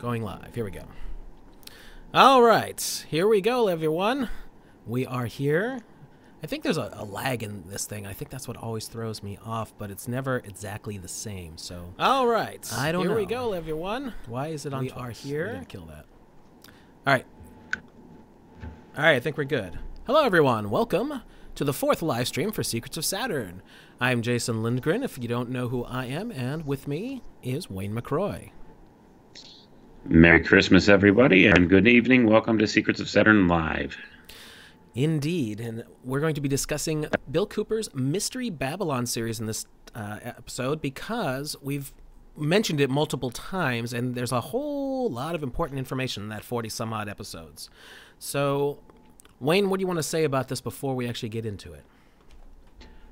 Going live. Here we go. All right. Here we go, everyone. We are here. I think there's a, a, lag in this thing. I think that's what always throws me off, but it's never exactly the same. So, all right. I don't here know. we go, everyone. Why is it on? We are here. We're kill that. All right. All right. I think we're good. Hello, everyone. Welcome to the fourth live stream for Secrets of Saturn. I'm Jason Lindgren. If you don't know who I am, and with me is Wayne McCroy. Merry Christmas, everybody, and good evening. Welcome to Secrets of Saturn Live. Indeed, and we're going to be discussing Bill Cooper's Mystery Babylon series in this uh, episode because we've mentioned it multiple times, and there's a whole lot of important information in that 40 some odd episodes. So, Wayne, what do you want to say about this before we actually get into it?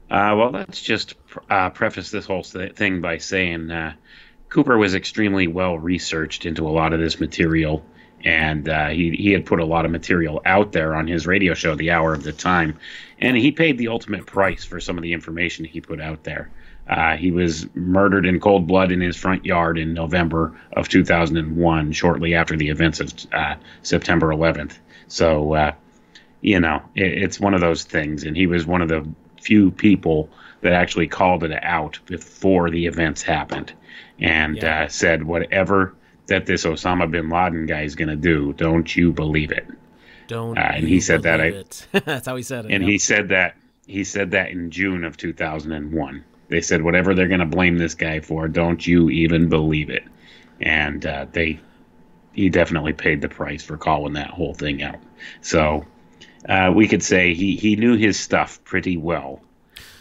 Uh, well, let's just uh, preface this whole thing by saying uh, Cooper was extremely well researched into a lot of this material, and uh, he he had put a lot of material out there on his radio show, The Hour of the Time, and he paid the ultimate price for some of the information he put out there. Uh, he was murdered in cold blood in his front yard in November of 2001, shortly after the events of uh, September 11th. So, uh, you know, it, it's one of those things, and he was one of the few people that actually called it out before the events happened and yeah. uh, said, whatever that this Osama bin Laden guy is going to do, don't you believe it. Don't. Uh, and he said that. I, That's how he said it. And he said that he said that in June of 2001. They said whatever they're going to blame this guy for, don't you even believe it. And uh, they, he definitely paid the price for calling that whole thing out. So uh, we could say he he knew his stuff pretty well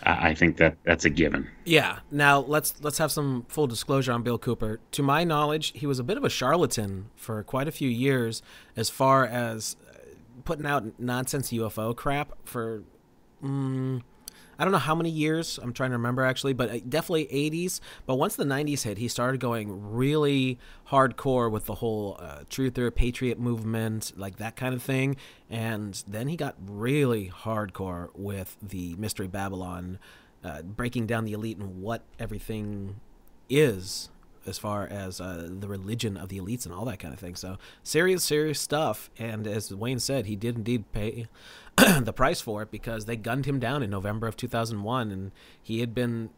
I think that that's a given. Yeah. Now let's let's have some full disclosure on Bill Cooper. To my knowledge, he was a bit of a charlatan for quite a few years, as far as uh, putting out nonsense UFO crap for. Mm, I don't know how many years. I'm trying to remember actually, but uh, definitely 80s. But once the 90s hit, he started going really hardcore with the whole uh, truther, patriot movement, like that kind of thing. And then he got really hardcore with the Mystery Babylon, uh, breaking down the elite and what everything is as far as uh, the religion of the elites and all that kind of thing. So serious, serious stuff. And as Wayne said, he did indeed pay the price for it because they gunned him down in November of 2001, and he had been.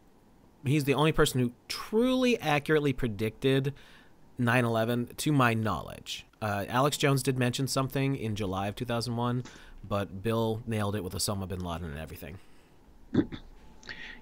He's the only person who truly accurately predicted 9/11, to my knowledge. Uh, Alex Jones did mention something in July of 2001, but Bill nailed it with Osama bin Laden and everything.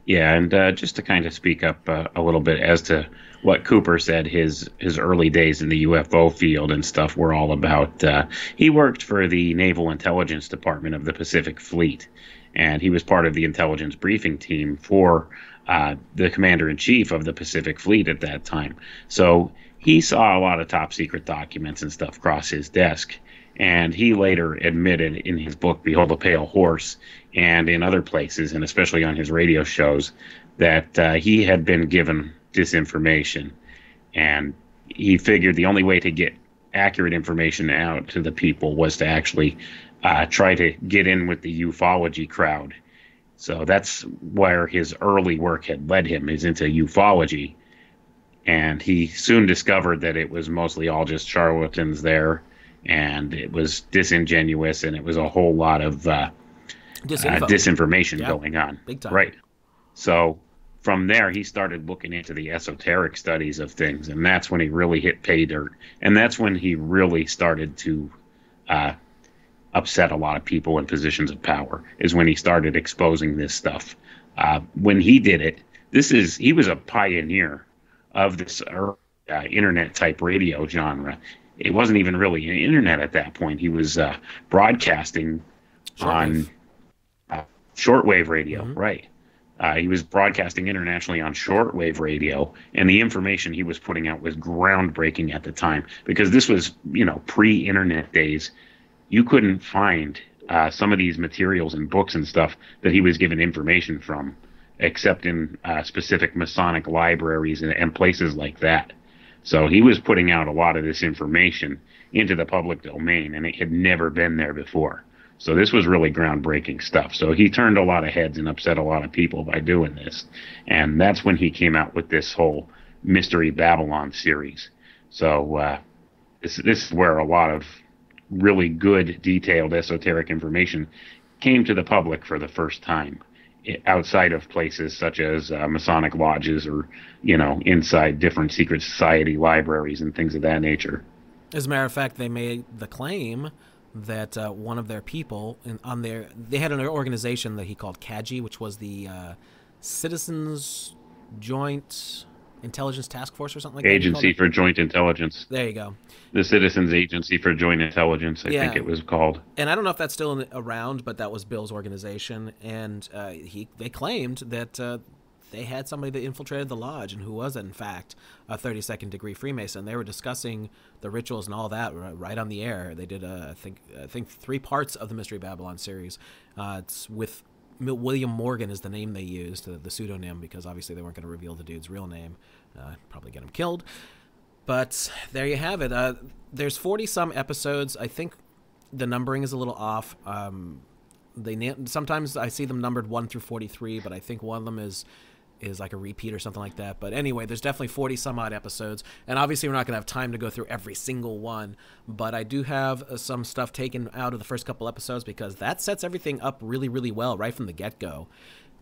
Yeah, and uh, just to kind of speak up uh, a little bit as to what Cooper said, his his early days in the UFO field and stuff were all about. Uh, he worked for the Naval Intelligence Department of the Pacific Fleet, and he was part of the intelligence briefing team for uh, the commander in chief of the Pacific Fleet at that time. So he saw a lot of top secret documents and stuff cross his desk. And he later admitted in his book, Behold the Pale Horse, and in other places, and especially on his radio shows, that uh, he had been given disinformation. And he figured the only way to get accurate information out to the people was to actually uh, try to get in with the ufology crowd. So that's where his early work had led him, is into ufology. And he soon discovered that it was mostly all just charlatans there and it was disingenuous, and it was a whole lot of uh, uh disinformation yeah. going on. Big time. Right. So from there, he started looking into the esoteric studies of things, and that's when he really hit pay dirt, and that's when he really started to uh, upset a lot of people in positions of power. Is when he started exposing this stuff. Uh, when he did it, this is he was a pioneer of this uh, internet type radio genre it wasn't even really an internet at that point. He was uh, broadcasting shortwave. on shortwave radio, mm-hmm. right? Uh, he was broadcasting internationally on shortwave radio, and the information he was putting out was groundbreaking at the time because this was, you know, pre-internet days. You couldn't find uh, some of these materials and books and stuff that he was given information from, except in uh, specific Masonic libraries and, and places like that. So he was putting out a lot of this information into the public domain, and it had never been there before. So this was really groundbreaking stuff. So he turned a lot of heads and upset a lot of people by doing this. And that's when he came out with this whole Mystery Babylon series. So uh, this this is where a lot of really good detailed esoteric information came to the public for the first time outside of places such as uh, Masonic lodges or, you know, inside different secret society libraries and things of that nature. As a matter of fact, they made the claim that uh, one of their people in, on their they had an organization that he called CAJI, which was the uh, Citizens Joint Intelligence Task Force or something like Agency that. Agency for Joint Intelligence. There you go. The Citizens Agency for Joint Intelligence, I yeah. think it was called. And I don't know if that's still in, around, but that was Bill's organization, and uh, he they claimed that uh, they had somebody that infiltrated the lodge and who was in fact a 32nd degree freemason they were discussing the rituals and all that right on the air they did uh, i think i think three parts of the mystery babylon series uh, it's with William Morgan is the name they used, the, the pseudonym, because obviously they weren't going to reveal the dude's real name. Uh, probably get him killed. But there you have it. Uh, there's 40 some episodes. I think the numbering is a little off. Um, they sometimes I see them numbered one through 43, but I think one of them is is like a repeat or something like that. But anyway, there's definitely 40 some odd episodes. And obviously, we're not going to have time to go through every single one. But I do have uh, some stuff taken out of the first couple episodes because that sets everything up really, really well right from the get go.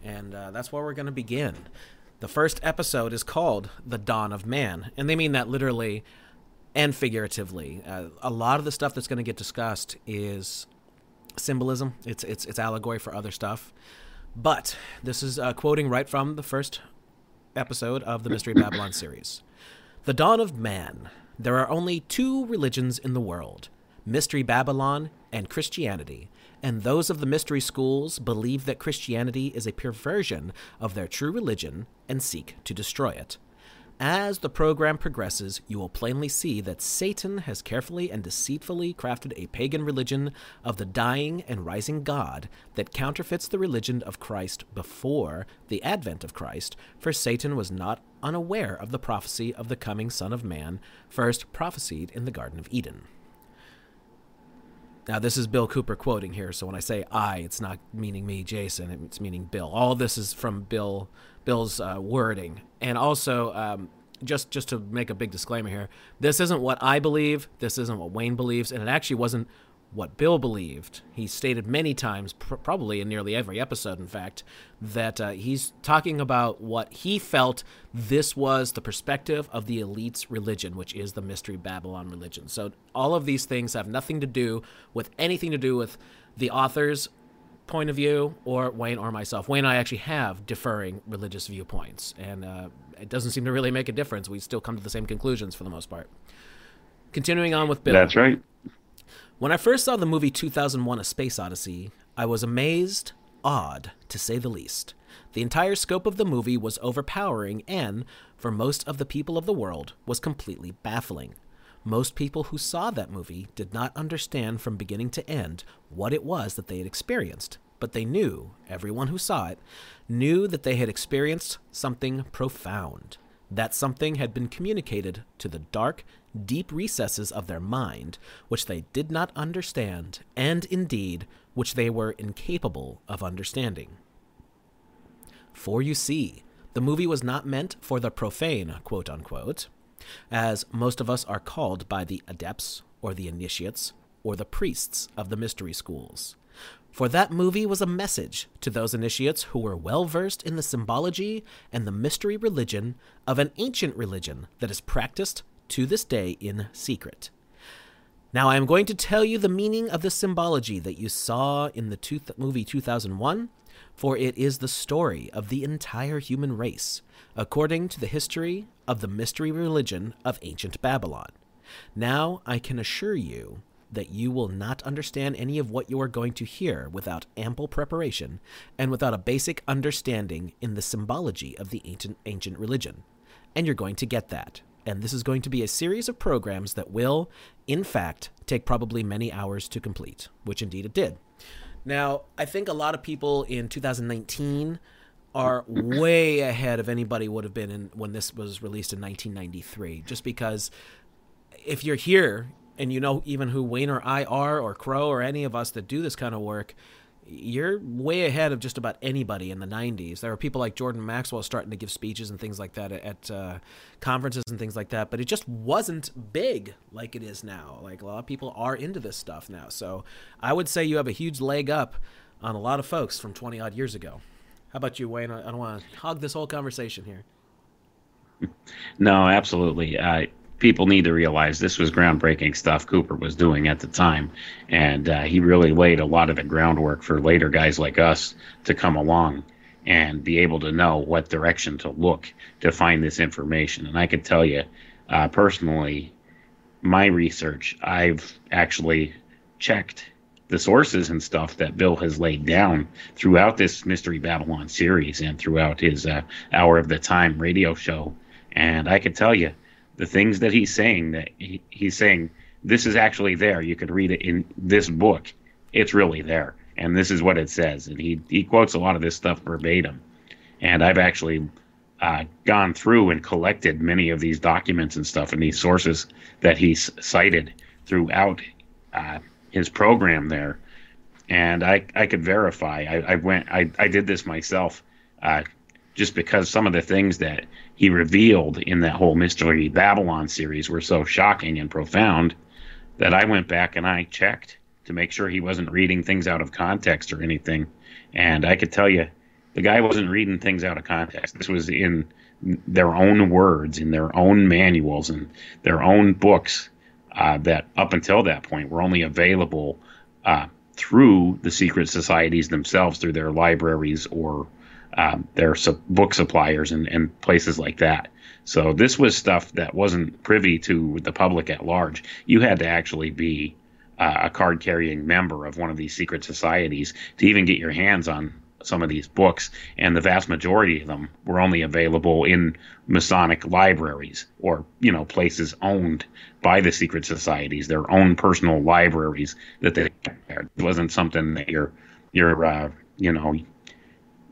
And uh, that's where we're going to begin. The first episode is called The Dawn of Man. And they mean that literally and figuratively. Uh, a lot of the stuff that's going to get discussed is symbolism, it's, it's, it's allegory for other stuff. But this is uh, quoting right from the first episode of the Mystery Babylon series. The dawn of man. There are only two religions in the world Mystery Babylon and Christianity, and those of the mystery schools believe that Christianity is a perversion of their true religion and seek to destroy it. As the program progresses, you will plainly see that Satan has carefully and deceitfully crafted a pagan religion of the dying and rising God that counterfeits the religion of Christ before the advent of Christ, for Satan was not unaware of the prophecy of the coming Son of Man, first prophesied in the Garden of Eden. Now, this is Bill Cooper quoting here, so when I say I, it's not meaning me, Jason. It's meaning Bill. All this is from Bill Bill's uh, wording, and also um, just just to make a big disclaimer here, this isn't what I believe. This isn't what Wayne believes, and it actually wasn't what Bill believed. He stated many times, pr- probably in nearly every episode, in fact, that uh, he's talking about what he felt this was the perspective of the elite's religion, which is the Mystery Babylon religion. So all of these things have nothing to do with anything to do with the authors point of view or Wayne or myself. Wayne and I actually have differing religious viewpoints, and uh, it doesn't seem to really make a difference. We still come to the same conclusions for the most part. Continuing on with Bill. That's right. When I first saw the movie 2001 A Space Odyssey, I was amazed, awed, to say the least. The entire scope of the movie was overpowering and, for most of the people of the world, was completely baffling. Most people who saw that movie did not understand from beginning to end what it was that they had experienced, but they knew, everyone who saw it, knew that they had experienced something profound. That something had been communicated to the dark, deep recesses of their mind, which they did not understand, and indeed, which they were incapable of understanding. For you see, the movie was not meant for the profane, quote unquote, as most of us are called by the adepts, or the initiates, or the priests of the mystery schools. For that movie was a message to those initiates who were well versed in the symbology and the mystery religion of an ancient religion that is practiced to this day in secret. Now, I am going to tell you the meaning of the symbology that you saw in the two th- movie 2001, for it is the story of the entire human race, according to the history of the mystery religion of ancient Babylon. Now I can assure you that you will not understand any of what you are going to hear without ample preparation and without a basic understanding in the symbology of the ancient, ancient religion. And you're going to get that. And this is going to be a series of programs that will, in fact, take probably many hours to complete, which indeed it did. Now, I think a lot of people in 2019 are way ahead of anybody would have been in, when this was released in 1993. Just because if you're here and you know even who Wayne or I are or Crow or any of us that do this kind of work, you're way ahead of just about anybody in the 90s. There are people like Jordan Maxwell starting to give speeches and things like that at uh, conferences and things like that, but it just wasn't big like it is now. Like a lot of people are into this stuff now. So I would say you have a huge leg up on a lot of folks from 20 odd years ago. How about you, Wayne? I don't want to hog this whole conversation here. No, absolutely. Uh, people need to realize this was groundbreaking stuff Cooper was doing at the time, and uh, he really laid a lot of the groundwork for later guys like us to come along and be able to know what direction to look to find this information. And I can tell you, uh, personally, my research, I've actually checked the sources and stuff that Bill has laid down throughout this Mystery Babylon series and throughout his uh, Hour of the Time radio show. And I can tell you, the things that he's saying that he, he's saying this is actually there. You could read it in this book. It's really there, and this is what it says. And he he quotes a lot of this stuff verbatim. And I've actually uh, gone through and collected many of these documents and stuff and these sources that he's cited throughout uh, his program there. And I, I could verify. I, I went. I, I did this myself, uh, just because some of the things that he revealed in that whole Mystery Babylon series were so shocking and profound that I went back and I checked to make sure he wasn't reading things out of context or anything. And I could tell you, the guy wasn't reading things out of context. This was in their own words, in their own manuals, and their own books uh, that up until that point were only available uh, through the secret societies themselves, through their libraries or um, their su- book suppliers and, and places like that. So this was stuff that wasn't privy to the public at large. You had to actually be uh, a card carrying member of one of these secret societies to even get your hands on some of these books, and the vast majority of them were only available in Masonic libraries or you know places owned by the secret societies, their own personal libraries that they. It wasn't something that your your uh, you know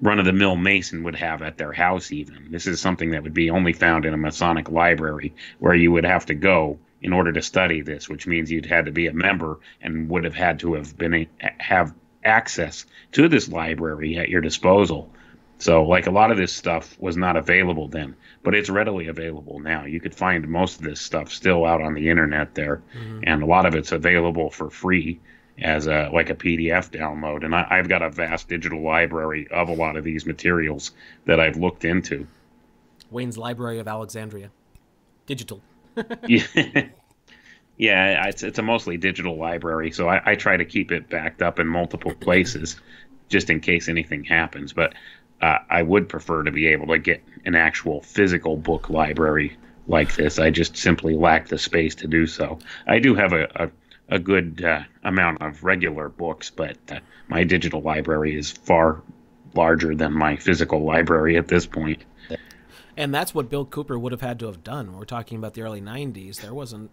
run of the mill Mason would have at their house, even. This is something that would be only found in a Masonic library where you would have to go in order to study this, which means you'd had to be a member and would have had to have been have access to this library at your disposal. So, like a lot of this stuff was not available then, but it's readily available now. You could find most of this stuff still out on the internet there, mm-hmm. and a lot of it's available for free as a like a PDF download. And I, I've got a vast digital library of a lot of these materials that I've looked into. Wayne's Library of Alexandria, digital. yeah. yeah, it's it's a mostly digital library, so I, I try to keep it backed up in multiple places, just in case anything happens. But uh, I would prefer to be able to get an actual physical book library like this. I just simply lack the space to do so. I do have a, a a good uh, amount of regular books, but uh, my digital library is far larger than my physical library at this point. And that's what Bill Cooper would have had to have done. We're talking about the early 90s. There wasn't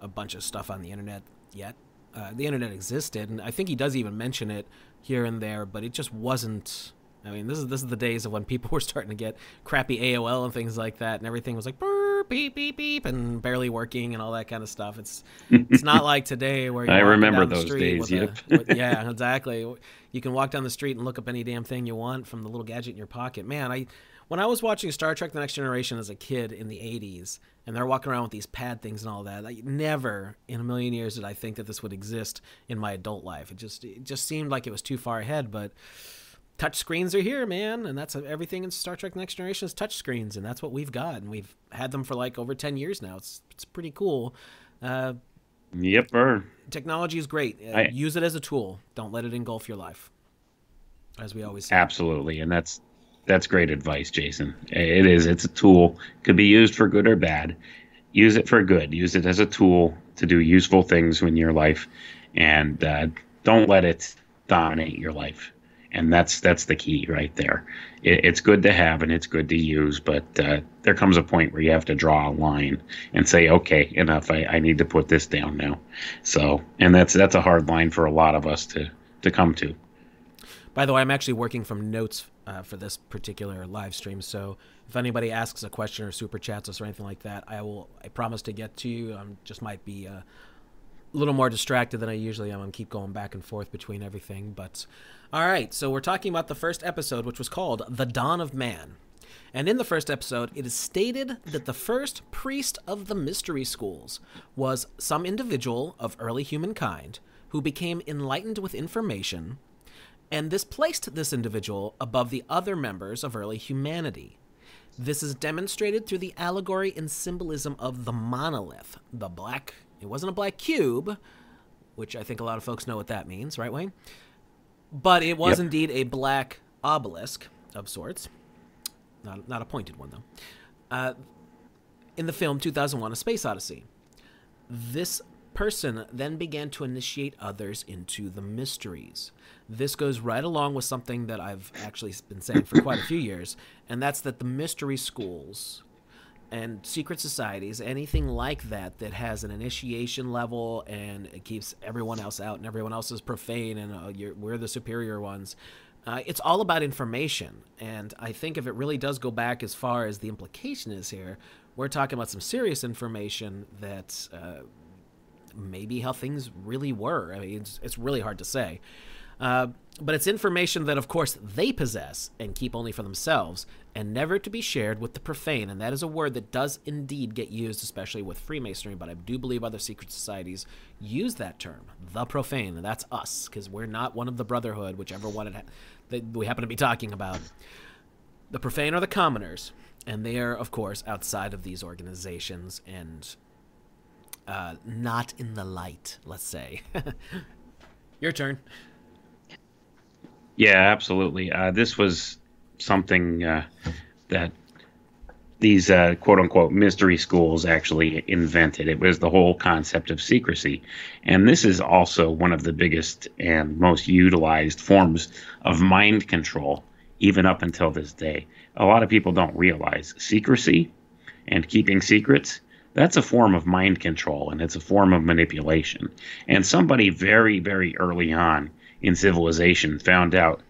a bunch of stuff on the internet yet. Uh, the internet existed, and I think he does even mention it here and there, but it just wasn't. I mean, this is this is the days of when people were starting to get crappy AOL and things like that, and everything was like burr, beep beep beep and barely working and all that kind of stuff. It's it's not like today where I remember those days. Yep. A, with, yeah, exactly. You can walk down the street and look up any damn thing you want from the little gadget in your pocket. Man, I when I was watching Star Trek: The Next Generation as a kid in the '80s, and they're walking around with these pad things and all that, I never in a million years did I think that this would exist in my adult life. It just it just seemed like it was too far ahead, but touch screens are here, man, and that's everything in Star Trek: Next Generation is touch screens, and that's what we've got, and we've had them for like over ten years now. It's it's pretty cool. Uh, yep. Technology is great. Uh, I, Use it as a tool. Don't let it engulf your life, as we always say. Absolutely, and that's that's great advice, Jason. It is. It's a tool. Could be used for good or bad. Use it for good. Use it as a tool to do useful things in your life, and uh, don't let it dominate your life and that's that's the key right there. It, it's good to have and it's good to use, but uh, there comes a point where you have to draw a line and say, okay, enough. I, I need to put this down now. So, and that's that's a hard line for a lot of us to to come to. By the way, I'm actually working from notes uh, for this particular live stream. So if anybody asks a question or super chats us or anything like that, I will. I promise to get to you. Um, just might be. a little more distracted than I usually am. I keep going back and forth between everything. But all right, so we're talking about the first episode, which was called "The Dawn of Man." And in the first episode, it is stated that the first priest of the mystery schools was some individual of early humankind who became enlightened with information, and this placed this individual above the other members of early humanity. This is demonstrated through the allegory and symbolism of the monolith, the black, it wasn't a black cube, which I think a lot of folks know what that means, right, Wayne? But it was yep. indeed a black obelisk of sorts not not a pointed one though. Uh, in the film 2001: A Space Odyssey, this person then began to initiate others into the mysteries. This goes right along with something that I've actually been saying for quite a few years, and that's that the mystery schools and secret societies, anything like that that has an initiation level and it keeps everyone else out and everyone else is profane and uh, we're the superior ones, uh, it's all about information, and I think if it really does go back as far as the implication is here, we're talking about some serious information that uh, maybe how things really were. I mean, it's, it's really hard to say. Uh, but it's information that, of course, they possess and keep only for themselves, and never to be shared with the profane. And that is a word that does indeed get used, especially with Freemasonry, but I do believe other secret societies use that term, the profane, and that's us, because we're not one of the Brotherhood, whichever one it ha- that we happen to be talking about. The profane are the commoners, and they are, of course, outside of these organizations and uh, not in the light, let's say. Your turn. Yeah, absolutely. Uh, this was something uh, that these uh, quote unquote mystery schools actually invented. It was the whole concept of secrecy. And this is also one of the biggest and most utilized forms of mind control, even up until this day. A lot of people don't realize secrecy and keeping secrets. That's a form of mind control and it's a form of manipulation. And somebody very, very early on in civilization found out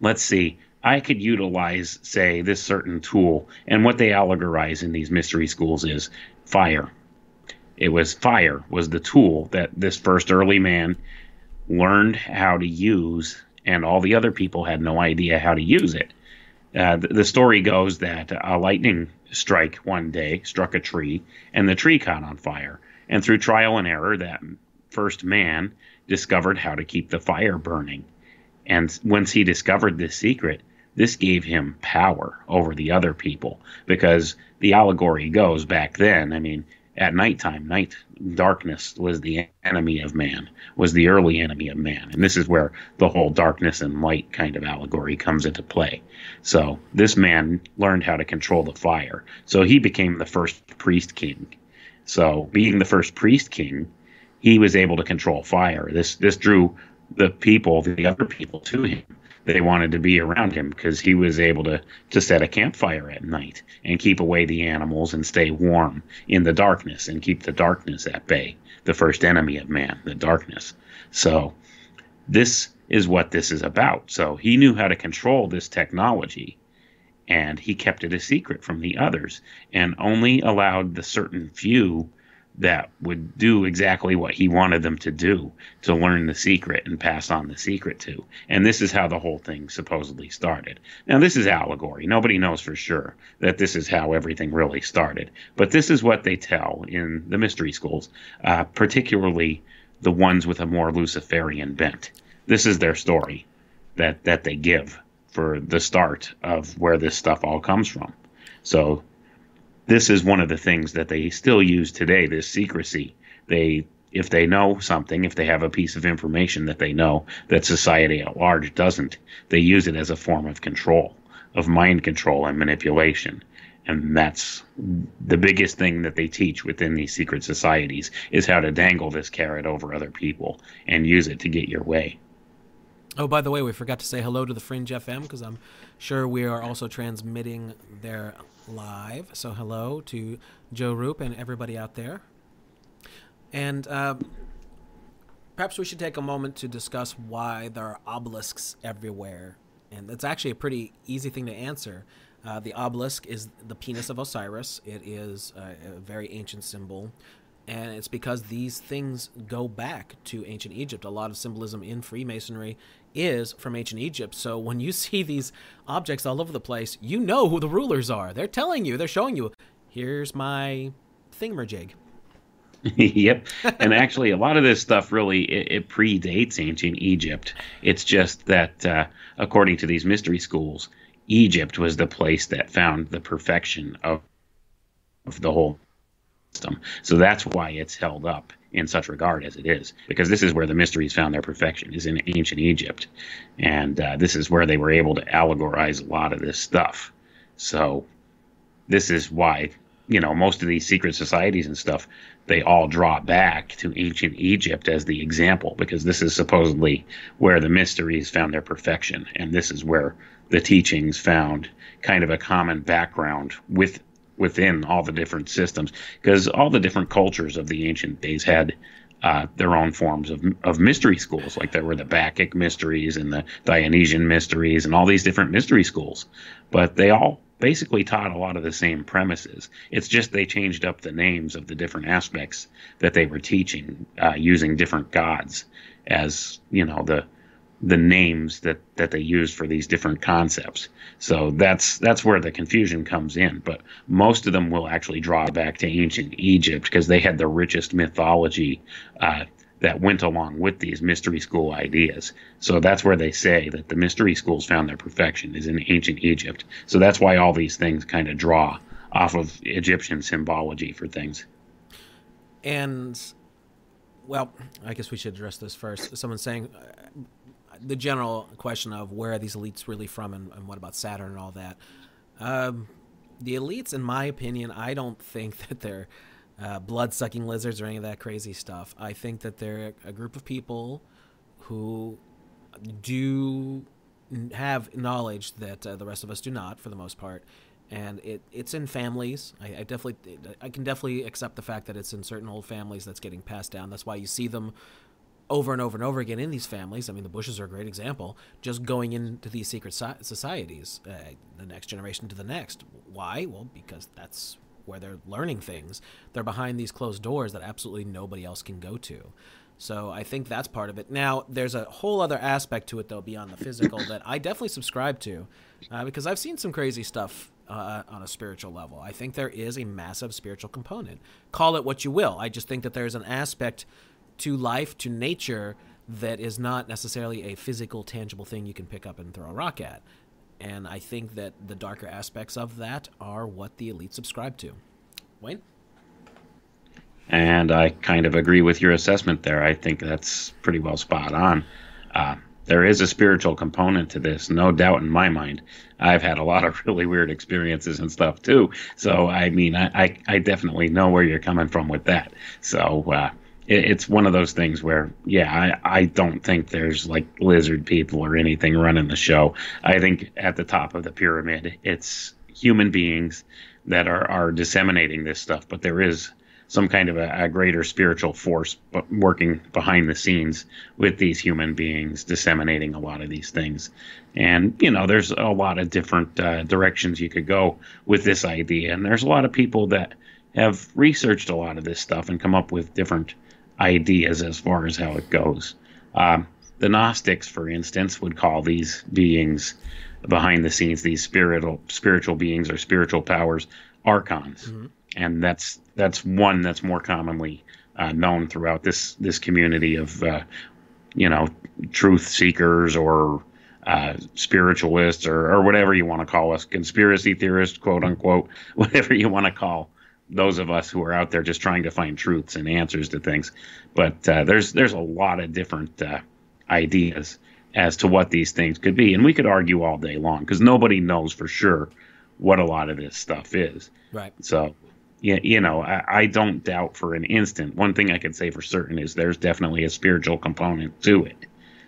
let's see, I could utilize, say, this certain tool. And what they allegorize in these mystery schools is fire. It was fire was the tool that this first early man learned how to use, and all the other people had no idea how to use it. Uh, the, the, story goes that a lightning strike one day struck a tree, and the tree caught on fire. And through trial and error, that first man discovered how to keep the fire burning. And once he discovered this secret, this gave him power over the other people because the allegory goes back then. I mean, at nighttime, night darkness was the enemy of man, was the early enemy of man. And this is where the whole darkness and light kind of allegory comes into play. So this man learned how to control the fire. So he became the first priest king. So being the first priest king, he was able to control fire. This this drew the people, the other people to him. They wanted to be around him because he was able to, to set a campfire at night and keep away the animals and stay warm in the darkness and keep the darkness at bay, the first enemy of man, the darkness. So, this is what this is about. So, he knew how to control this technology and he kept it a secret from the others and only allowed the certain few that would do exactly what he wanted them to do to learn the secret and pass on the secret to. And this is how the whole thing supposedly started. Now, this is allegory. Nobody knows for sure that this is how everything really started. But this is what they tell in the mystery schools, uh, particularly the ones with a more Luciferian bent. This is their story that, that they give for the start of where this stuff all comes from. So this is one of the things that they still use today this secrecy. They if they know something if they have a piece of information that they know that society at large doesn't they use it as a form of control of mind control and manipulation. And that's the biggest thing that they teach within these secret societies is how to dangle this carrot over other people and use it to get your way. Oh, by the way, we forgot to say hello to the Fringe FM because I'm sure we are also transmitting there live. So hello to Joe Roop and everybody out there. And uh, perhaps we should take a moment to discuss why there are obelisks everywhere. And it's actually a pretty easy thing to answer. Uh, the obelisk is the penis of Osiris. It is a, a very ancient symbol And it's because these things go back to ancient Egypt. A lot of symbolism in Freemasonry is from ancient Egypt. So when you see these objects all over the place, you know who the rulers are. They're telling you, they're showing you, here's my thingamajig. yep. And actually, a lot of this stuff really it, it predates ancient Egypt. It's just that, uh, according to these mystery schools, Egypt was the place that found the perfection of, of the whole system. So that's why it's held up in such regard as it is, because this is where the mysteries found their perfection, is in ancient Egypt, and uh, this is where they were able to allegorize a lot of this stuff. So this is why you know most of these secret societies and stuff they all draw back to ancient Egypt as the example because this is supposedly where the mysteries found their perfection and this is where the teachings found kind of a common background with within all the different systems because all the different cultures of the ancient days had uh, their own forms of, of mystery schools. Like there were the Bacchic mysteries and the Dionysian mysteries and all these different mystery schools. But they all basically taught a lot of the same premises. It's just they changed up the names of the different aspects that they were teaching uh, using different gods as, you know, the the names that that they use for these different concepts. So that's that's where the confusion comes in. But most of them will actually draw back to ancient Egypt because they had the richest mythology uh, that went along with these mystery school ideas. So that's where they say that the mystery schools found their perfection is in ancient Egypt. So that's why all these things kind of draw off of Egyptian symbology for things. And well, I guess we should address this first. Someone's saying the general question of where are these elites really from and, and what about Saturn and all that. Um, the elites, in my opinion, I don't think that they're uh, blood sucking lizards or any of that crazy stuff. I think that they're a group of people who do have knowledge that uh, the rest of us do not, for the most part. And it, it's in families. I, I definitely, I can definitely accept the fact that it's in certain old families that's getting passed down. That's why you see them over and over and over again in these families. I mean, the Bushes are a great example. Just going into these secret societies, uh, the next generation to the next. Why? Well, because that's where they're learning things. They're behind these closed doors that absolutely nobody else can go to. So I think that's part of it. Now, there's a whole other aspect to it, though, beyond the physical, that I definitely subscribe to, uh, because I've seen some crazy stuff uh, on a spiritual level. I think there is a massive spiritual component. Call it what you will. I just think that there's an aspect to life, to nature, that is not necessarily a physical, tangible thing you can pick up and throw a rock at. And I think that the darker aspects of that are what the elite subscribe to. Wayne? And I kind of agree with your assessment there. I think that's pretty well spot on. Uh, there is a spiritual component to this, no doubt in my mind. I've had a lot of really weird experiences and stuff too. So, I mean, I, I, I definitely know where you're coming from with that. So, uh, it's one of those things where, yeah, I, I don't think there's like lizard people or anything running the show. I think at the top of the pyramid, it's human beings that are, are disseminating this stuff, but there is some kind of a, a greater spiritual force working behind the scenes with these human beings disseminating a lot of these things. And, you know, there's a lot of different uh, directions you could go with this idea. And there's a lot of people that have researched a lot of this stuff and come up with different ideas as far as how it goes. Um, the Gnostics, for instance, would call these beings behind the scenes, these spiritual spiritual beings or spiritual powers, archons, mm-hmm. and that's that's one that's more commonly uh, known throughout this this community of uh, you know truth seekers or uh, spiritualists or, or whatever you want to call us, conspiracy theorists, quote unquote, whatever you want to call those of us who are out there just trying to find truths and answers to things. But uh, there's there's a lot of different uh, ideas as to what these things could be, and we could argue all day long because nobody knows for sure what a lot of this stuff is. Right. So, yeah, you know, I, I don't doubt for an instant. One thing I can say for certain is there's definitely a spiritual component to it.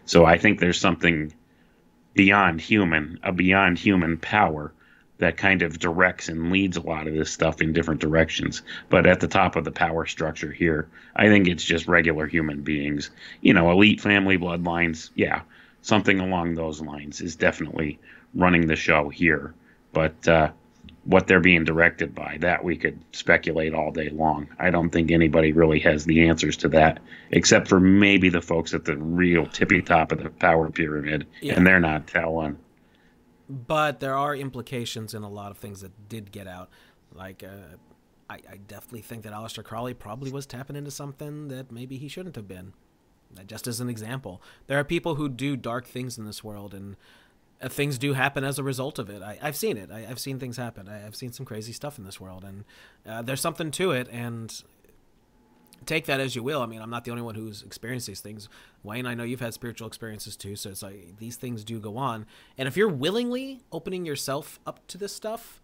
So I think there's something beyond human, a beyond human power that kind of directs and leads a lot of this stuff in different directions. But at the top of the power structure here, I think it's just regular human beings. You know, elite family bloodlines, yeah, something along those lines is definitely running the show here. But uh, what they're being directed by. That we could speculate all day long. I don't think anybody really has the answers to that, except for maybe the folks at the real tippy top of the power pyramid, yeah. and they're not telling. But there are implications in a lot of things that did get out. Like, uh, I, I definitely think that Aleister Crowley probably was tapping into something that maybe he shouldn't have been. Just as an example, there are people who do dark things in this world, and uh, things do happen as a result of it. I, have seen it. I, have seen things happen. I, have seen some crazy stuff in this world, and uh, there's something to it. And take that as you will. I mean, I'm not the only one who's experienced these things. Wayne, I know you've had spiritual experiences too, so it's like these things do go on. And if you're willingly opening yourself up to this stuff,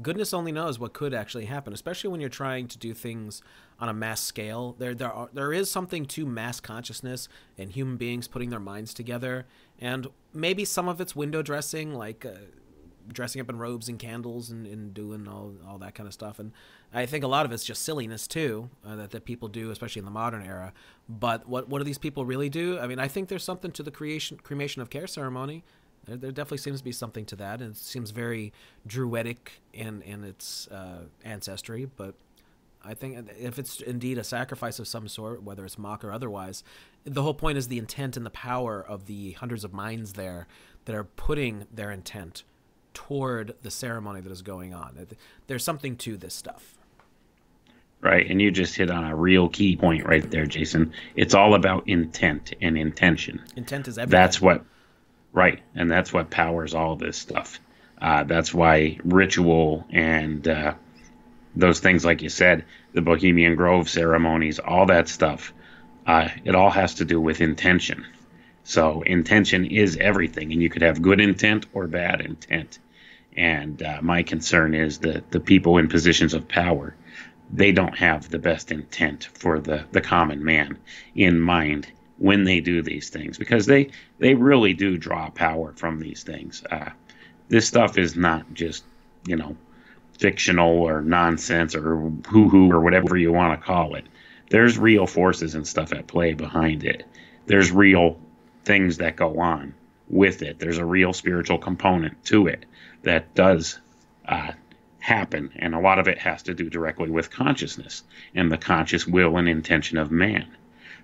goodness only knows what could actually happen, especially when you're trying to do things on a mass scale. There, there, are, there is something to mass consciousness and human beings putting their minds together, and maybe some of it's window dressing, like uh, dressing up in robes and candles and, and doing all, all that kind of stuff. And I think a lot of it's just silliness too uh, that, that people do, especially in the modern era. But what what do these people really do? I mean, I think there's something to the creation cremation of care ceremony. There, there definitely seems to be something to that, and it seems very druidic in in its uh, ancestry. But I think if it's indeed a sacrifice of some sort, whether it's mock or otherwise, the whole point is the intent and the power of the hundreds of minds there that are putting their intent toward the ceremony that is going on. There's something to this stuff. Right, and you just hit on a real key point right there, Jason. It's all about intent and intention. Intent is everything. That's what, right, and that's what powers all this stuff. Uh, that's why ritual and uh, those things, like you said, the Bohemian Grove ceremonies, all that stuff, uh, it all has to do with intention. So intention is everything, and you could have good intent or bad intent. And uh, my concern is that the people in positions of power they don't have the best intent for the, the common man in mind when they do these things because they they really do draw power from these things. Uh, this stuff is not just you know fictional or nonsense or hoo hoo or whatever you want to call it. There's real forces and stuff at play behind it. There's real things that go on with it. There's a real spiritual component to it that does uh, happen. And a lot of it has to do directly with consciousness and the conscious will and intention of man.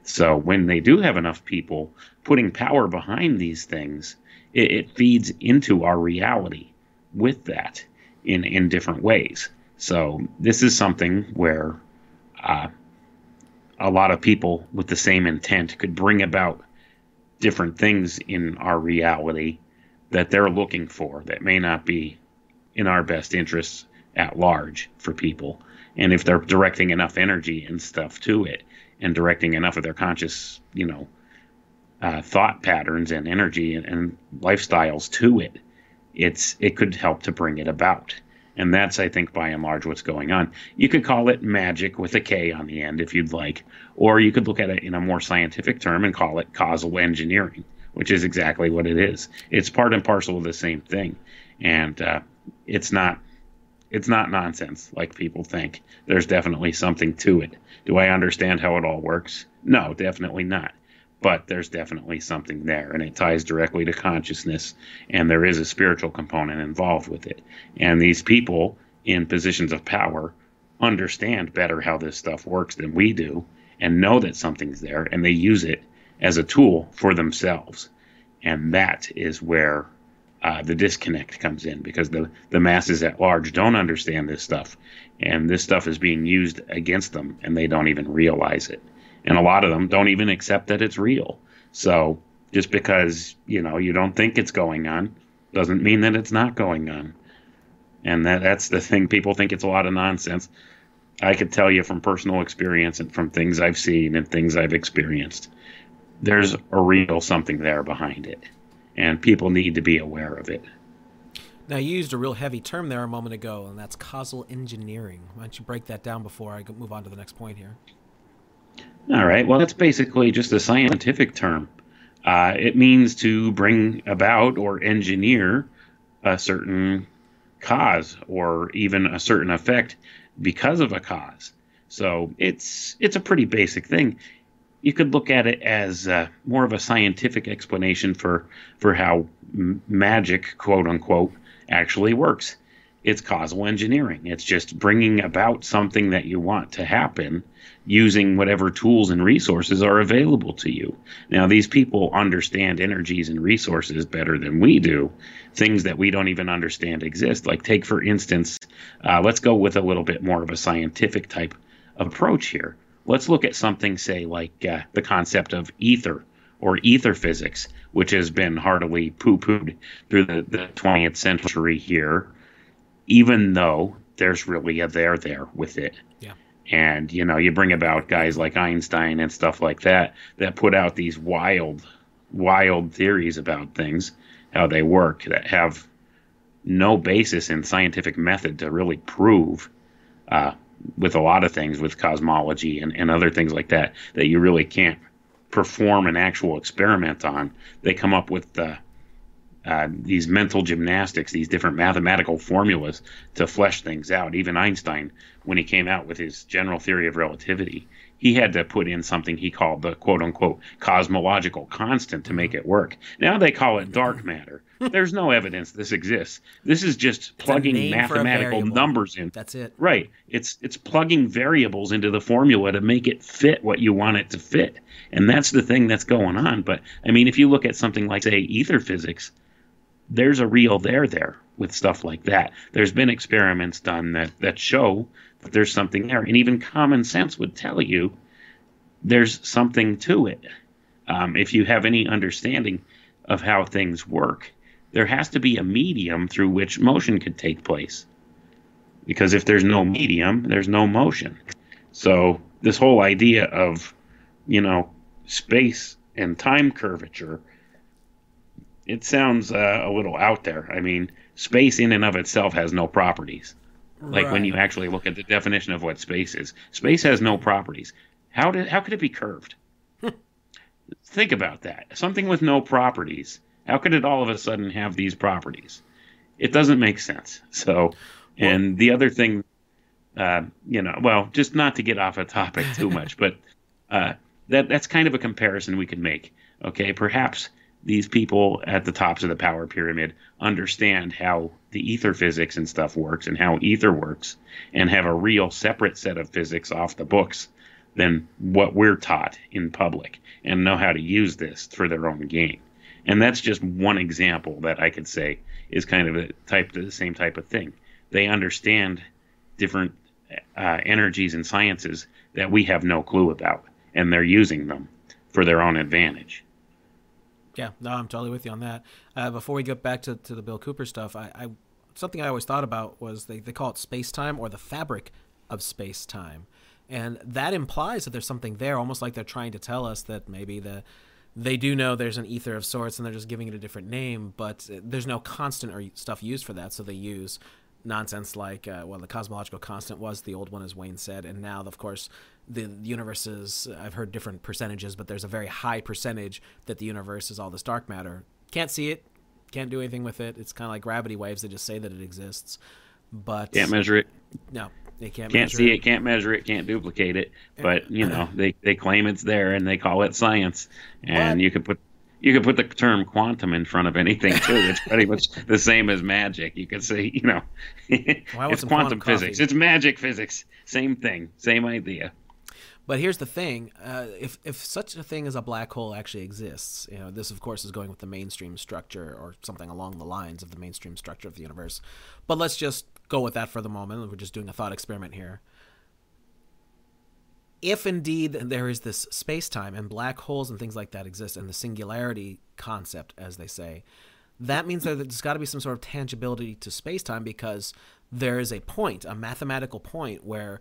So when they do have enough people putting power behind these things, it, it feeds into our reality with that in, in different ways. So this is something where uh, a lot of people with the same intent could bring about different things in our reality that they're looking for that may not be in our best interests at large for people. And if they're directing enough energy and stuff to it, and directing enough of their conscious, you know, uh, thought patterns and energy and, and lifestyles to it, it's it could help to bring it about. And that's, I think, by and large, what's going on. You could call it magic with a K on the end if you'd like, or you could look at it in a more scientific term and call it causal engineering, which is exactly what it is. It's part and parcel of the same thing, and uh, it's not it's not nonsense like people think. There's definitely something to it. Do I understand how it all works? No, definitely not. But there's definitely something there, and it ties directly to consciousness, and there is a spiritual component involved with it. And these people in positions of power understand better how this stuff works than we do, and know that something's there, and they use it as a tool for themselves. And that is where uh, the disconnect comes in because the, the masses at large don't understand this stuff. And this stuff is being used against them and they don't even realize it. And a lot of them don't even accept that it's real. So just because, you know, you don't think it's going on doesn't mean that it's not going on. And that, that's the thing. People think it's a lot of nonsense. I could tell you from personal experience and from things I've seen and things I've experienced, there's a real something there behind it and people need to be aware of it. Now, you used a real heavy term there a moment ago, and that's causal engineering. Why don't you break that down before I move on to the next point here? All right. Well, that's basically just a scientific term. Uh, it means to bring about or engineer a certain cause or even a certain effect because of a cause. So it's it's a pretty basic thing you could look at it as uh, more of a scientific explanation for for how m- magic, quote unquote, actually works. it's causal engineering. It's just bringing about something that you want to happen using whatever tools and resources are available to you. Now, these people understand energies and resources better than we do, things that we don't even understand exist. Like, take for instance, uh, let's go with a little bit more of a scientific type approach here. Let's look at something, say, like uh, the concept of ether or ether physics, which has been heartily poo pooed through the, the 20th century here even though there's really a there there with it. Yeah. And you know, you bring about guys like Einstein and stuff like that that put out these wild, wild theories about things, how they work, that have no basis in scientific method to really prove. Uh, with a lot of things, with cosmology and, and other things like that, that you really can't perform an actual experiment on. They come up with uh, uh, these mental gymnastics, these different mathematical formulas to flesh things out. Even Einstein, when he came out with his general theory of relativity, he had to put in something he called the quote unquote cosmological constant to make it work. Now they call it dark matter. There's no evidence this exists. This is just plugging mathematical numbers in. That's it. Right. It's it's plugging variables into the formula to make it fit what you want it to fit. And that's the thing that's going on. But I mean, if you look at something like say ether physics, there's a real there there with stuff like that. There's been experiments done that, that show that there's something there. And even common sense would tell you there's something to it. Um, if you have any understanding of how things work, there has to be a medium through which motion could take place. Because if there's no medium, there's no motion. So, this whole idea of, you know, space and time curvature it sounds uh, a little out there. I mean, space in and of itself has no properties. Like right. when you actually look at the definition of what space is, space has no properties. How did how could it be curved? Think about that. Something with no properties. How could it all of a sudden have these properties? It doesn't make sense. So, and well, the other thing, uh, you know, well, just not to get off a topic too much, but uh, that that's kind of a comparison we could make. Okay, perhaps these people at the tops of the power pyramid understand how the ether physics and stuff works and how ether works and have a real separate set of physics off the books than what we're taught in public and know how to use this for their own gain. And that's just one example that I could say is kind of a type the same type of thing. They understand different uh, energies and sciences that we have no clue about, and they're using them for their own advantage. Yeah, no, I'm totally with you on that. Uh, before we get back to, to the Bill Cooper stuff, I, I something I always thought about was they, they call it space time or the fabric of space time. And that implies that there's something there, almost like they're trying to tell us that maybe the they do know there's an ether of sorts and they're just giving it a different name, but there's no constant or stuff used for that. So they use nonsense like, uh, well, the cosmological constant was the old one, as Wayne said, and now, of course, the universe is. I've heard different percentages, but there's a very high percentage that the universe is all this dark matter. Can't see it, can't do anything with it. It's kind of like gravity waves; they just say that it exists, but can't measure it. No, they can't. Can't see it. it. Can't measure it. Can't duplicate it. But you know, they they claim it's there, and they call it science. And you could put you could put the term quantum in front of anything too. It's pretty much the same as magic. You could say, you know, well, it's quantum, quantum physics. It's magic physics. Same thing. Same idea. But here's the thing: uh, if if such a thing as a black hole actually exists, you know, this of course is going with the mainstream structure or something along the lines of the mainstream structure of the universe. But let's just go with that for the moment. We're just doing a thought experiment here if indeed there is this space time and black holes and things like that exist and the singularity concept, as they say, that means that there's got to be some sort of tangibility to space time because there is a point, a mathematical point, where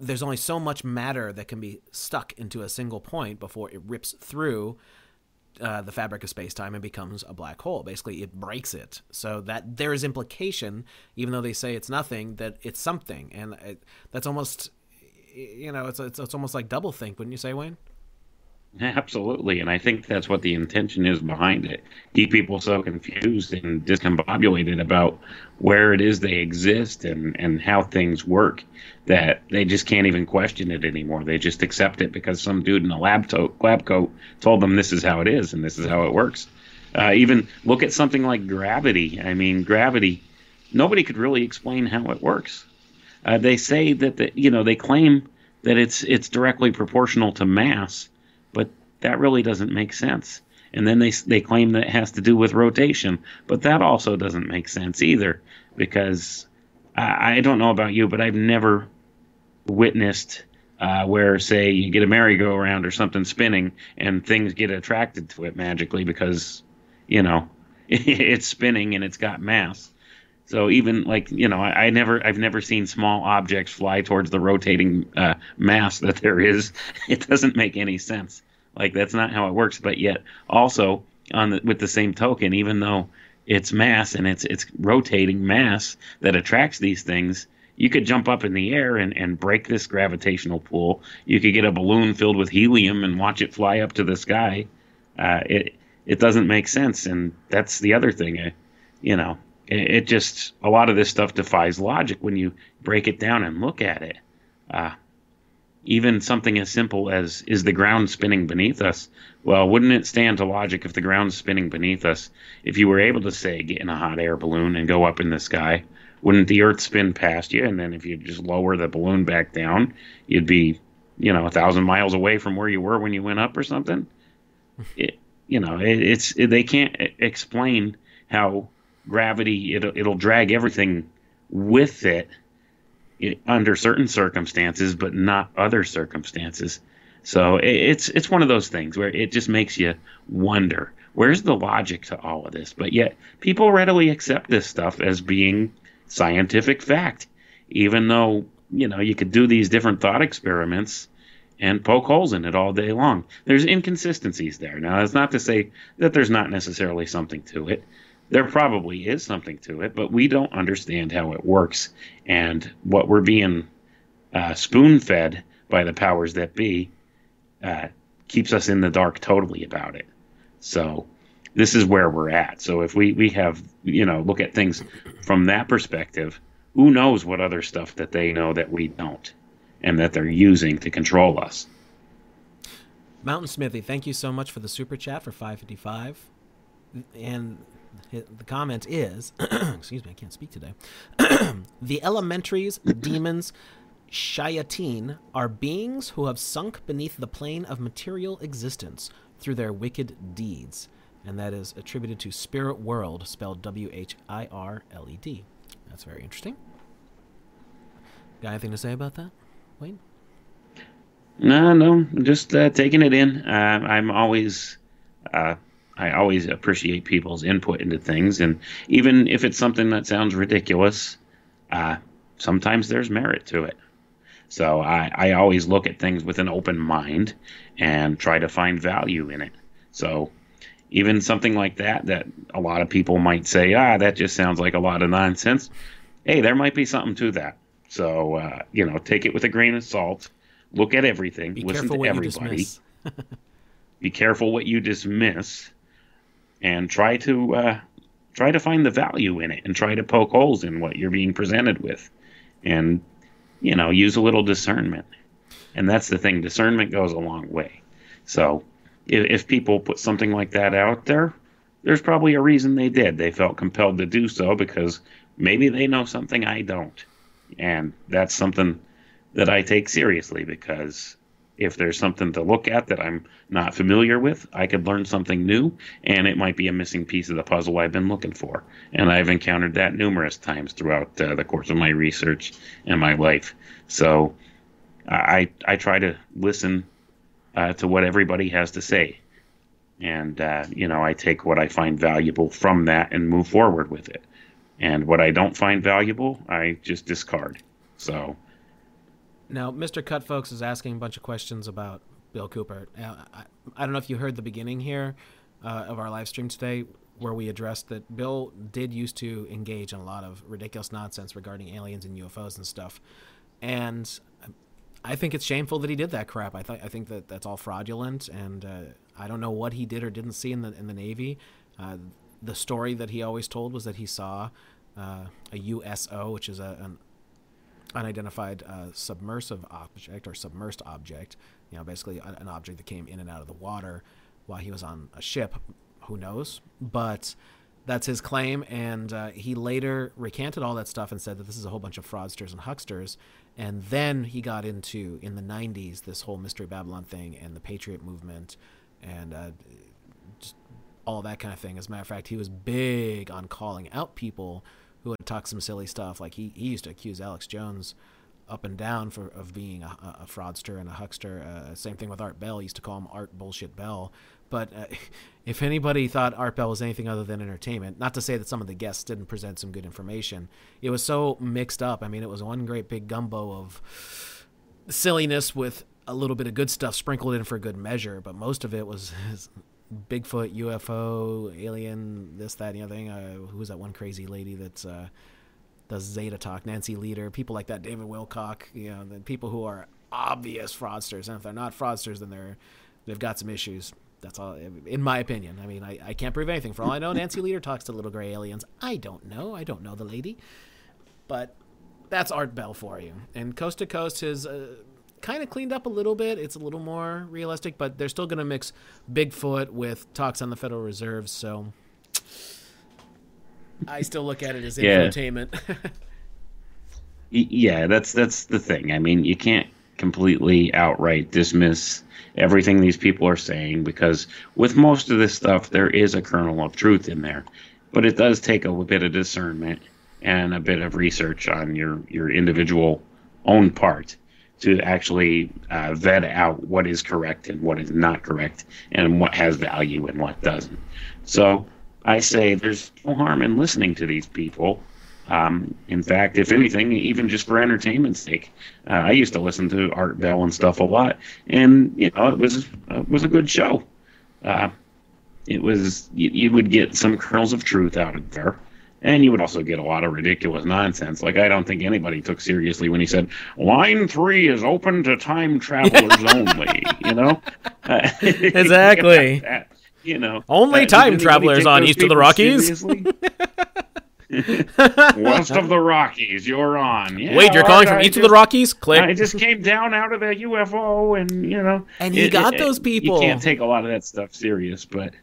there's only so much matter that can be stuck into a single point before it rips through uh, the fabric of space time and becomes a black hole. Basically, it breaks it. So that there is implication, even though they say it's nothing, that it's something, and it, that's almost you know, it's, it's it's almost like double think, wouldn't you say, Wayne? Absolutely, and I think that's what the intention is behind it. Keep people so confused and discombobulated about where it is they exist and and how things work that they just can't even question it anymore. They just accept it because some dude in a lab, to- lab coat told them this is how it is and this is how it works. Uh, even look at something like gravity. I mean, gravity nobody could really explain how it works. Uh, they say that the, you know they claim that it's it's directly proportional to mass, but that really doesn't make sense. And then they they claim that it has to do with rotation, but that also doesn't make sense either because I, I don't know about you, but I've never witnessed uh, where say you get a merry-go-round or something spinning and things get attracted to it magically because you know it's spinning and it's got mass so even like you know, I, I, never, I've never seen small objects fly towards the rotating uh, mass that there is. It doesn't make any sense. Like that's not how it works. But yet, also on the, with the same token, even though it's mass and it's it's rotating mass that attracts these things, you could jump up in the air and, and break this gravitational pull. You could get a balloon filled with helium and watch it fly up to the sky. Uh, it it doesn't make sense, and that's the other thing. Uh, you know, it, just a lot of this stuff defies logic when you break it down and look at it. Uh, even something as simple as is the ground spinning beneath us? Well, wouldn't it stand to logic if the ground's spinning beneath us? If you were able to say get in a hot air balloon and go up in the sky, wouldn't the Earth spin past you? And then if you just lower the balloon back down, you'd be, you know, a thousand miles away from where you were when you went up or something. It, you know, it, it's it, they can't explain how gravity it'll, it'll drag everything with it, it, under certain circumstances, but not other circumstances. So it, it's it's one of those things where it just makes you wonder where's the logic to all of this. But yet people readily accept this stuff as being scientific fact, even though you know you could do these different thought experiments and poke holes in it all day long. There's inconsistencies there. Now, that's not to say that there's not necessarily something to it there probably is something to it, but we don't understand how it works. And what we're being uh, spoon fed by the powers that be uh, keeps us in the dark totally about it. So this is where we're at. So if we, we have, you know, look at things from that perspective, who knows what other stuff that they know that we don't and that they're using to control us. Mountain Smithy, thank you so much for the super chat for 555. And the comment is, excuse me, I can't speak today. the elementaries, demons, shayateen are beings who have sunk beneath the plane of material existence through their wicked deeds, and that is attributed to spirit world, spelled W H I R L E D. That's very interesting. Got anything to say about that, Wayne? No, no, just uh, taking it in. Uh, I'm always uh, I always appreciate people's input into things, and even if it's something that sounds ridiculous, uh, sometimes there's merit to it. So I, I always look at things with an open mind and try to find value in it. So even something like that, that a lot of people might say, ah, that just sounds like a lot of nonsense. Hey, there might be something to that. So uh, you know, take it with a grain of salt. Look at everything. Be listen to everybody. be careful what you dismiss and try to uh, try to find the value in it and try to poke holes in what you're being presented with and you know use a little discernment. And that's the thing discernment goes a long way. So if, if people put something like that out there there's probably a reason they did. They felt compelled to do so because maybe they know something i don't. And that's something that i take seriously because if there's something to look at that I'm not familiar with, I could learn something new, and it might be a missing piece of the puzzle I've been looking for. And I've encountered that numerous times throughout uh, the course of my research and my life. So I I try to listen uh, to what everybody has to say, and uh, you know I take what I find valuable from that and move forward with it. And what I don't find valuable, I just discard. So now, Mr. Cut Folks is asking a bunch of questions about Bill Cooper. Now, I, I don't know if you heard the beginning here uh, of our live stream today, where we addressed that Bill did used to engage in a lot of ridiculous nonsense regarding aliens and UFOs and stuff, and I think it's shameful that he did that crap. I think I think that that's all fraudulent, and uh, I don't know what he did or didn't see in the in the Navy. Uh, the story that he always told was that he saw uh, a USO, which is a, an unidentified uh, submersive object or submersed object. You know, basically an object that came in and out of the water while he was on a ship. Who knows? But That's his claim, and uh, he later recanted all that stuff and said that this is a whole bunch of fraudsters and hucksters. And then he got into in the '90s this whole Mystery Babylon thing and the Patriot movement, and uh, all that kind of thing. As a matter of fact, he was big on calling out people who would talk some silly stuff. Like he, he used to accuse Alex Jones up and down for of being a, a fraudster and a huckster. Uh, same thing with Art Bell. He used to call him Art Bullshit Bell. But uh, if anybody thought Art Bell was anything other than entertainment, not to say that some of the guests didn't present some good information, it was so mixed up. I mean, it was one great big gumbo of silliness with a little bit of good stuff sprinkled in for good measure. But most of it was Bigfoot, UFO, alien, this, that, and the other thing. Uh, that one crazy lady that's uh, does Zeta Talk? Nancy Lieder, people like that, David Wilcock. You know, the people who are obvious fraudsters, and if they're not fraudsters, then they're they've got some issues. That's all, in my opinion. I mean, I, I can't prove anything. For all I know, Nancy Lieder talks to little gray aliens. I don't know. I don't know the lady, but that's Art Bell for you. And Coast to Coast has uh, kind of cleaned up a little bit. It's a little more realistic, but they're still going to mix Bigfoot with talks on the Federal Reserve. So I still look at it as Yeah. infotainment. Yeah, that's that's the thing. I mean, you can't completely outright dismiss everything these people are saying because with most of this stuff there is a kernel of truth in there. But it does take a bit of discernment and a bit of research on your your individual own part to actually uh, vet out what is correct and what is not correct and what has value and what doesn't. So I say there's no harm in listening to these people. Um, in fact, if anything, even just for entertainment's sake, uh, I used to listen to Art Bell and stuff a lot, and you know it was it was a good show. Uh, it was you, you would get some kernels of truth out of there, and you would also get a lot of ridiculous nonsense. Like I don't think anybody took seriously when he said line three is open to time travelers only. You know, Uh, Exactly. that, you know, Only Uh, time travelers on East of the Rockies? West of the Rockies, you're on. Yeah, Wait, you're calling right, from east of the Rockies? Click. I just came down out of the UFO, and you know, And he got those people. You can't take a lot of that stuff serious, but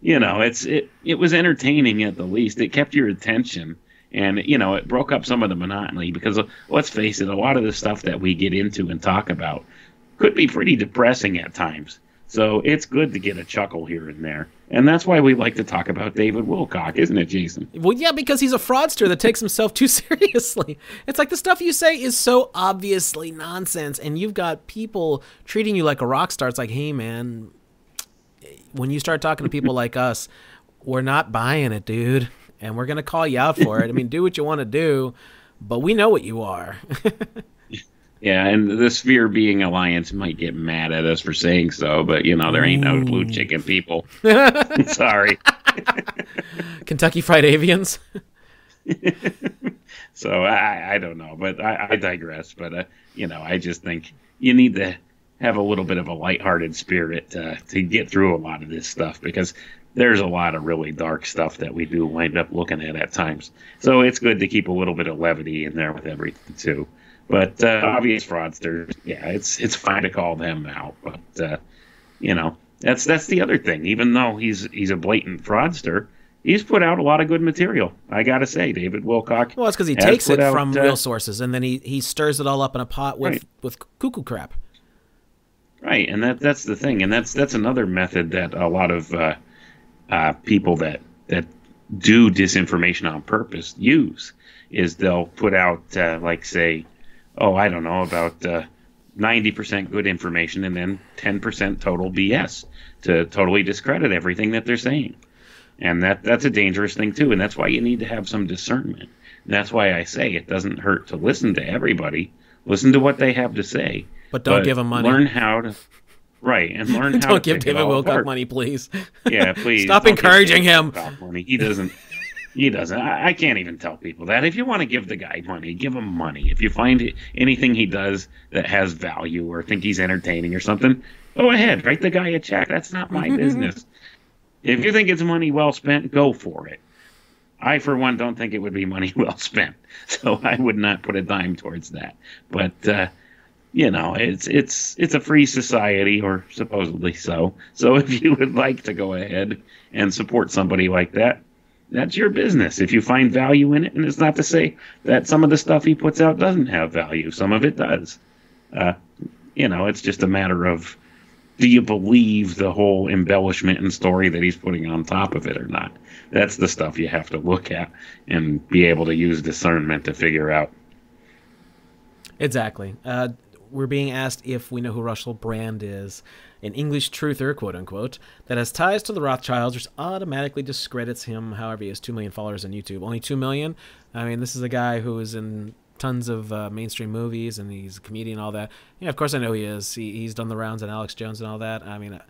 you know, it's it. It was entertaining at the least. It kept your attention, and you know, it broke up some of the monotony because let's face it, a lot of the stuff that we get into and talk about could be pretty depressing at times. So it's good to get a chuckle here and there, and that's why we like to talk about David Wilcock, isn't it, Jason? Well, yeah, because he's a fraudster that takes himself too seriously. It's like the stuff you say is so obviously nonsense, and you've got people treating you like a rock star. It's like, hey, man, when you start talking to people like us, we're not buying it, dude, and we're gonna call you out for it. I mean, do what you want to do, but we know what you are. Yeah, and the Sphere Being Alliance might get mad at us for saying so, but you know, there ain't no blue chicken people. Sorry. Kentucky Fried Avians. So I, I don't know, but I, I digress. But uh, you know, I just think you need to have a little bit of a lighthearted spirit uh, to get through a lot of this stuff because there's a lot of really dark stuff that we do wind up looking at at times. So it's good to keep a little bit of levity in there with everything too. But uh, obvious fraudsters, yeah, it's it's fine to call them out, but uh, you know that's that's the other thing. Even though he's he's a blatant fraudster, he's put out a lot of good material. I got to say, David Wilcock. Well, it's because he takes it out, from uh, real sources, and then he, he stirs it all up in a pot with Right. with cuckoo crap. Right, and that that's the thing, and that's that's another method that a lot of uh, uh, people that that do disinformation on purpose use is they'll put out uh, like say, oh I don't know about uh, ninety percent good information and then ten percent total BS to totally discredit everything that they're saying, and that that's a dangerous thing too, and that's why you need to have some discernment. And that's why I say it doesn't hurt to listen to everybody, listen to what they have to say, But don't give him money. Learn how to, right, and learn how Don't to give David Wilcock apart. money, please. Yeah, please. Stop encouraging him. Money. He doesn't. He doesn't. I, I can't even tell people that. If you want to give the guy money, give him money. If you find anything he does that has value or think he's entertaining or something, go ahead. Write the guy a check. That's not my business. If you think it's money well spent, go for it. I, for one, don't think it would be money well spent, so I would not put a dime towards that. But uh, you know, it's it's it's a free society, or supposedly so. So if you would like to go ahead and support somebody like that, that's your business. If you find value in it, and it's not to say that some of the stuff he puts out doesn't have value. Some of it does. Uh, you know, it's just a matter of do you believe the whole embellishment and story that he's putting on top of it or not? That's the stuff you have to look at and be able to use discernment to figure out. Exactly. Uh, we're being asked if we know who Russell Brand is, an English truther, quote unquote, that has ties to the Rothschilds, which automatically discredits him. However, he has 2 million followers on YouTube. Only 2 million? I mean, this is a guy who is in tons of uh, mainstream movies and he's a comedian and all that. Yeah, of course I know he is. He, he's done the rounds on Alex Jones and all that. I mean,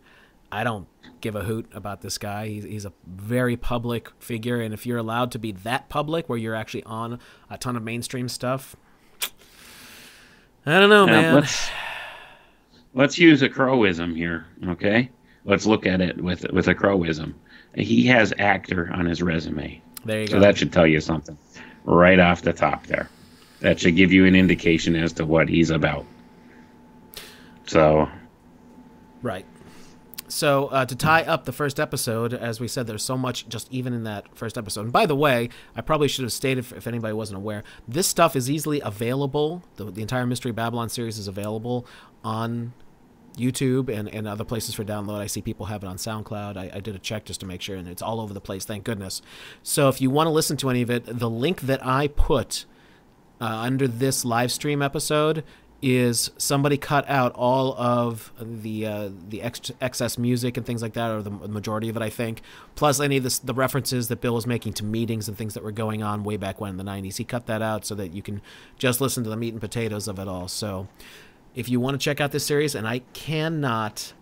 I don't give a hoot about this guy. He's, he's a very public figure, and if you're allowed to be that public, where you're actually on a ton of mainstream stuff, I don't know, man. Let's, let's use a crowism here, okay? Let's look at it with with a crowism. He has actor on his resume. There you so go. So that should tell you something right off the top there. That should give you an indication as to what he's about. So, right. So uh, to tie up the first episode, as we said, there's so much just even in that first episode. And by the way, I probably should have stated if, if anybody wasn't aware, this stuff is easily available. The, the entire Mystery Babylon series is available on YouTube and, and other places for download. I see people have it on SoundCloud. I, I, did a check just to make sure, and it's all over the place. Thank goodness. So if you want to listen to any of it, the link that I put uh, under this live stream episode is somebody cut out all of the uh, the ex- excess music and things like that, or the majority of it, I think, plus any of this, the references that Bill was making to meetings and things that were going on way back when in the '90s. He cut that out so that you can just listen to the meat and potatoes of it all. So, if you want to check out this series, and I cannot.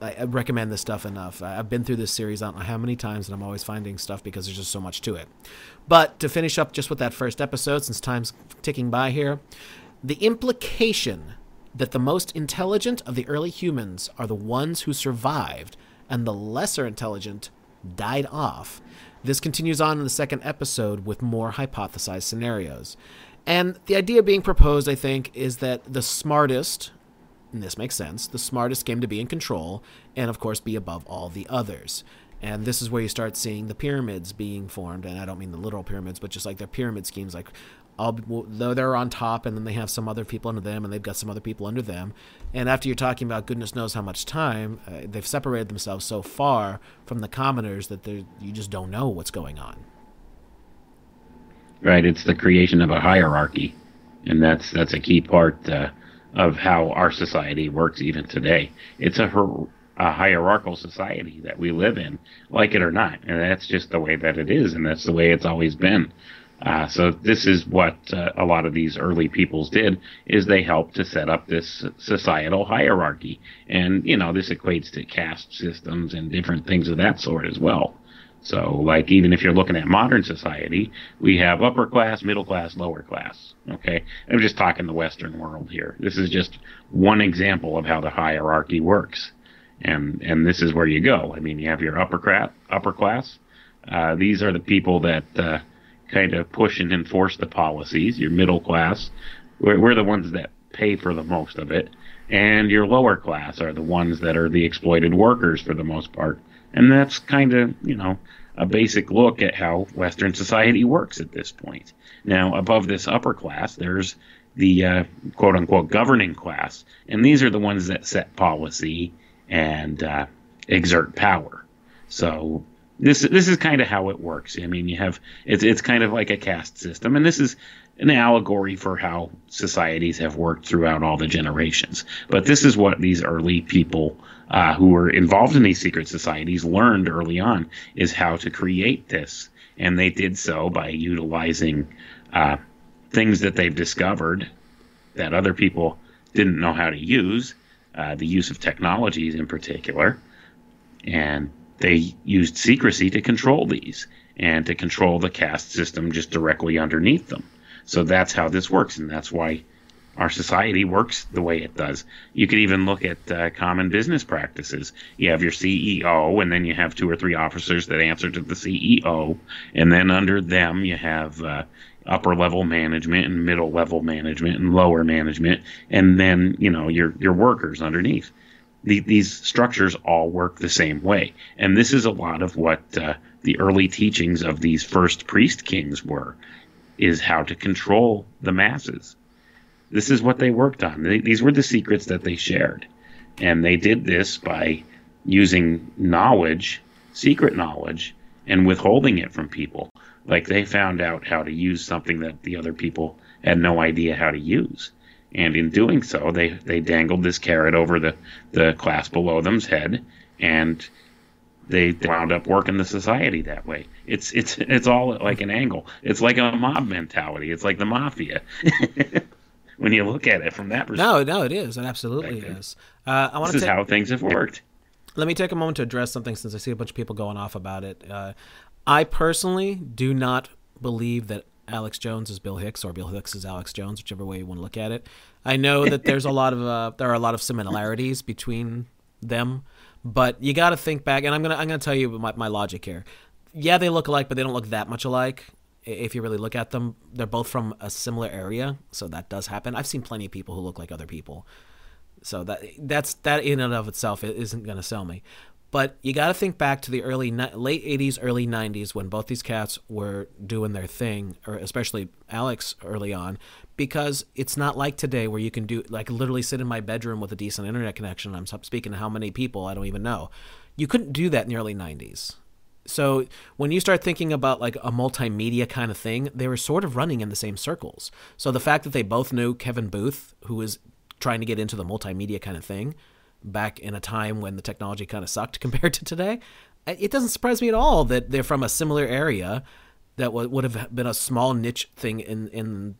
I recommend this stuff enough. I've been through this series I don't know how many times, and I'm always finding stuff because there's just so much to it. But to finish up just with that first episode, since time's ticking by here, the implication that the most intelligent of the early humans are the ones who survived and the lesser intelligent died off. This continues on in the second episode with more hypothesized scenarios. And the idea being proposed, I think, is that the smartest, and this makes sense, the smartest came to be in control, and of course be above all the others. And this is where you start seeing the pyramids being formed, and I don't mean the literal pyramids, but just like their pyramid schemes, like though they're on top and then they have some other people under them and they've got some other people under them. And after you're talking about goodness knows how much time uh, they've separated themselves so far from the commoners that you just don't know what's going on. Right it's the creation of a hierarchy. And that's that's a key part uh, of how our society works even today. It's a, a hierarchical society that we live in like it or not. And that's just the way that it is and that's the way it's always been uh, so this is what uh, a lot of these early peoples did is they helped to set up this societal hierarchy. And you know this equates to caste systems and different things of that sort as well. So like even if you're looking at modern society we have upper class middle class lower class okay? I'm just talking the western world here. This is just one example of how the hierarchy works. And and this is where you go. I mean you have your upper class upper class. Uh, these are the people that uh, kind of push and enforce the policies. Your middle class, we're, we're the ones that pay for the most of it, and your lower class are the ones that are the exploited workers for the most part. And that's kind of, you know, a basic look at how Western society works at this point. Now, above this upper class, there's the uh, quote unquote governing class, and these are the ones that set policy and uh, exert power. So this this is kind of how it works. I mean, you have it's it's kind of like a caste system, and this is an allegory for how societies have worked throughout all the generations. But this is what these early people uh, who were involved in these secret societies learned early on is how to create this, and they did so by utilizing uh, things that they've discovered that other people didn't know how to use, uh, the use of technologies in particular, and they used secrecy to control these and to control the caste system just directly underneath them. So that's how this works, and that's why our society works the way it does. You could even look at uh, common business practices. You have your CEO, and then you have two or three officers that answer to the CEO, and then under them you have uh, upper level management and middle level management and lower management, and then you know your your workers underneath the, these structures all work the same way. And this is a lot of what uh, the early teachings of these first priest kings were, is how to control the masses. This is what they worked on. They, these were the secrets that they shared. And they did this by using knowledge, secret knowledge, and withholding it from people. Like they found out how to use something that the other people had no idea how to use and in doing so, they they dangled this carrot over the the class below them's head, and they wound up working the society that way. It's it's it's all like an angle. It's like a mob mentality. It's like the mafia. when you look at it from that perspective. No, no, it is. It absolutely is. Uh, I want this is how things have worked. Let me take a moment to address something since I see a bunch of people going off about it. Uh, I personally do not believe that Alex Jones is Bill Hicks or Bill Hicks is Alex Jones, whichever way you want to look at it. I know that there's a lot of uh, there are a lot of similarities between them, but you got to think back. And I'm gonna I'm gonna tell you my, my logic here. Yeah, they look alike, but they don't look that much alike. If you really look at them, they're both from a similar area, so that does happen. I've seen plenty of people who look like other people, so that that's that in and of itself isn't gonna sell me. But you got to think back to the early late 80s, early 90s when both these cats were doing their thing, or especially Alex early on, because it's not like today where you can do like literally sit in my bedroom with a decent internet connection. I'm speaking to how many people I don't even know. You couldn't do that in the early 90s. So when you start thinking about like a multimedia kind of thing, they were sort of running in the same circles. So the fact that they both knew Kevin Booth, who was trying to get into the multimedia kind of thing, back in a time when the technology kind of sucked compared to today, it doesn't surprise me at all that they're from a similar area that would have been a small niche thing in in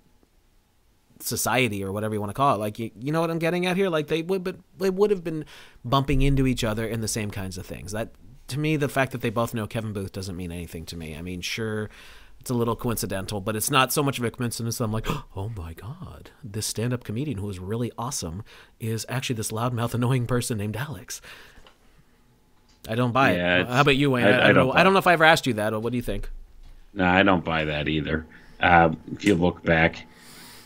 society or whatever you want to call it. Like you, you know what I'm getting at here? Like they would but they would have been bumping into each other in the same kinds of things. That to me the fact that they both know Kevin Booth doesn't mean anything to me. I mean, sure it's a little coincidental, but it's not so much of a coincidence I'm like, oh my god, this stand-up comedian who is really awesome is actually this loudmouth, annoying person named Alex. I don't buy yeah, it. How about you, Wayne? I, I, I, don't know. I don't know if I ever asked you that. Or what do you think? No, I don't buy that either. Uh, if you look back,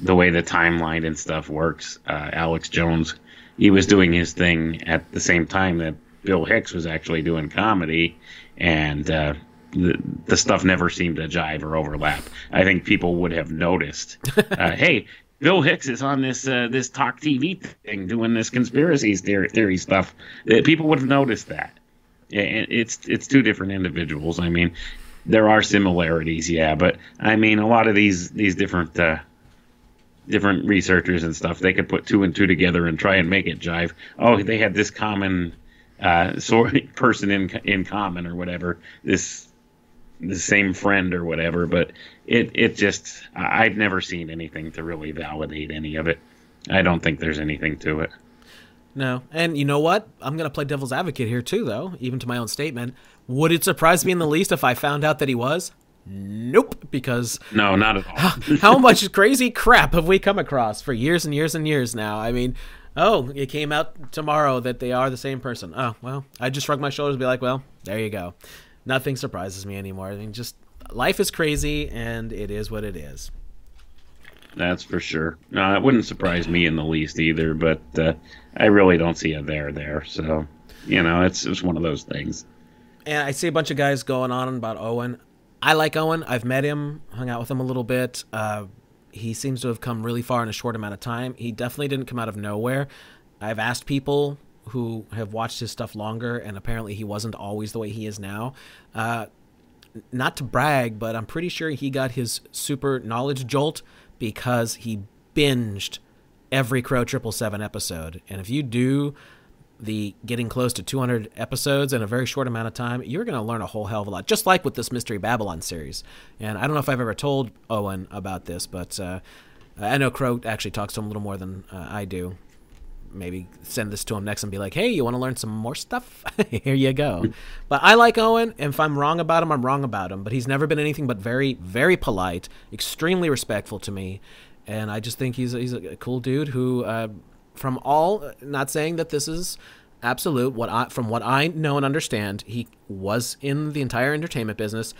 the way the timeline and stuff works, uh, Alex Jones, he was doing his thing at the same time that Bill Hicks was actually doing comedy, and uh, the, the stuff never seemed to jive or overlap. I think people would have noticed. Uh, hey, Bill Hicks is on this uh, this talk TV thing doing this conspiracy theory, theory stuff. Uh, people would have noticed that. It's it's two different individuals. I mean, there are similarities, yeah, but I mean, a lot of these these different uh, different researchers and stuff, they could put two and two together and try and make it jive. Oh, they had this common uh, sort person in in common or whatever. This the same friend or whatever, but it it just I've never seen anything to really validate any of it. I don't think there's anything to it. No, and you know what? I'm gonna play devil's advocate here too, though. Even to my own statement, would it surprise me in the least if I found out that he was? Nope, because no, not at all. how, how much crazy crap have we come across for years and years and years now? I mean, oh, it came out tomorrow that they are the same person. Oh, well, I just shrug my shoulders and be like, well, there you go nothing surprises me anymore. I mean, just life is crazy, and it is what it is. That's for sure. No, it wouldn't surprise me in the least either. But uh, I really don't see a there there. So you know, it's it's one of those things. And I see a bunch of guys going on about Owen. I like Owen. I've met him, hung out with him a little bit. Uh, he seems to have come really far in a short amount of time. He definitely didn't come out of nowhere. I've asked people who have watched his stuff longer, and apparently he wasn't always the way he is now. Uh, not to brag, but I'm pretty sure he got his super knowledge jolt because he binged every Crow Triple Seven episode. And if you do the getting close to 200 episodes in a very short amount of time, you're going to learn a whole hell of a lot. Just like with this Mystery Babylon series. And I don't know if I've ever told Owen about this, but uh, I know Crow actually talks to him a little more than uh, I do maybe send this to him next and be like, "Hey, you want to learn some more stuff? Here you go." but I like Owen. If I'm wrong about him, I'm wrong about him. But he's never been anything but very, very polite, extremely respectful to me, and I just think he's a, he's a cool dude who, uh, from all, not saying that this is absolute. What I from what I know and understand, he was in the entire entertainment business.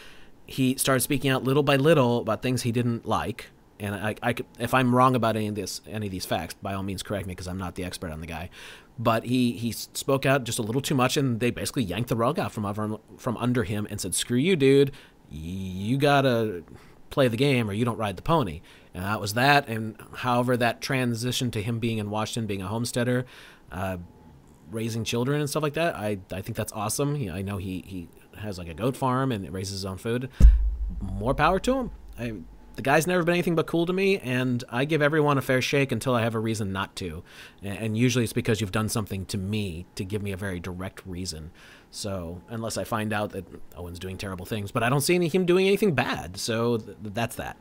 He started speaking out little by little about things he didn't like and I, I could, if I'm wrong about any of this, any of these facts, by all means correct me because I'm not the expert on the guy. But he he spoke out just a little too much, and they basically yanked the rug out from over, from under him and said, "Screw you, dude. You gotta play the game, or you don't ride the pony." And that was that. And however that transitioned to him being in Washington, being a homesteader, uh, raising children and stuff like that, I I think that's awesome. He, I know he he has like a goat farm and raises his own food. More power to him. I, the guy's never been anything but cool to me, and I give everyone a fair shake until I have a reason not to. And usually it's because you've done something to me to give me a very direct reason. So, unless I find out that Owen's doing terrible things, but I don't see any, him doing anything bad. So, th- that's that.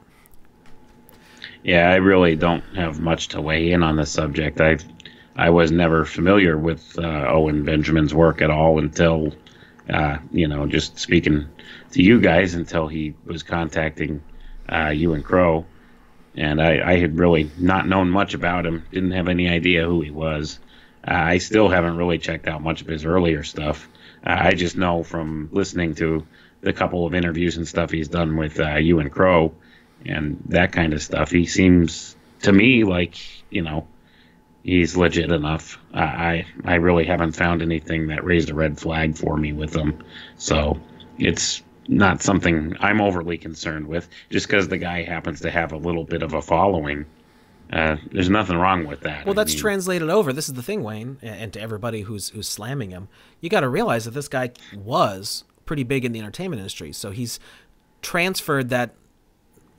Yeah, I really don't have much to weigh in on the subject. I I was never familiar with uh, Owen Benjamin's work at all until, uh, you know, just speaking to you guys until he was contacting uh, Ewan Crow, and I, I, had really not known much about him. Didn't have any idea who he was. Uh, I still haven't really checked out much of his earlier stuff. Uh, I just know from listening to the couple of interviews and stuff he's done with uh, Ewan Crow and that kind of stuff. He seems to me like you know he's legit enough. I I really haven't found anything that raised a red flag for me with him. So it's not something I'm overly concerned with. Just because the guy happens to have a little bit of a following, uh, there's nothing wrong with that. Well, that's mean, translated over. This is the thing, Wayne, and to everybody who's who's slamming him, you got to realize that this guy was pretty big in the entertainment industry. So he's transferred that.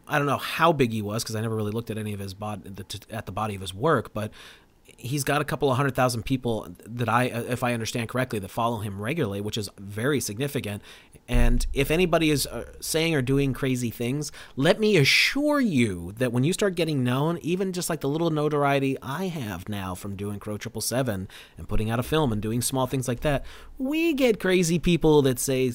I don't know how big he was because I never really looked at any of his body at the body of his work, but he's got a couple of hundred thousand people that I, if I understand correctly, that follow him regularly, which is very significant. And if anybody is uh, saying or doing crazy things, let me assure you that when you start getting known, even just like the little notoriety I have now from doing Crow Triple Seven and putting out a film and doing small things like that, we get crazy people that say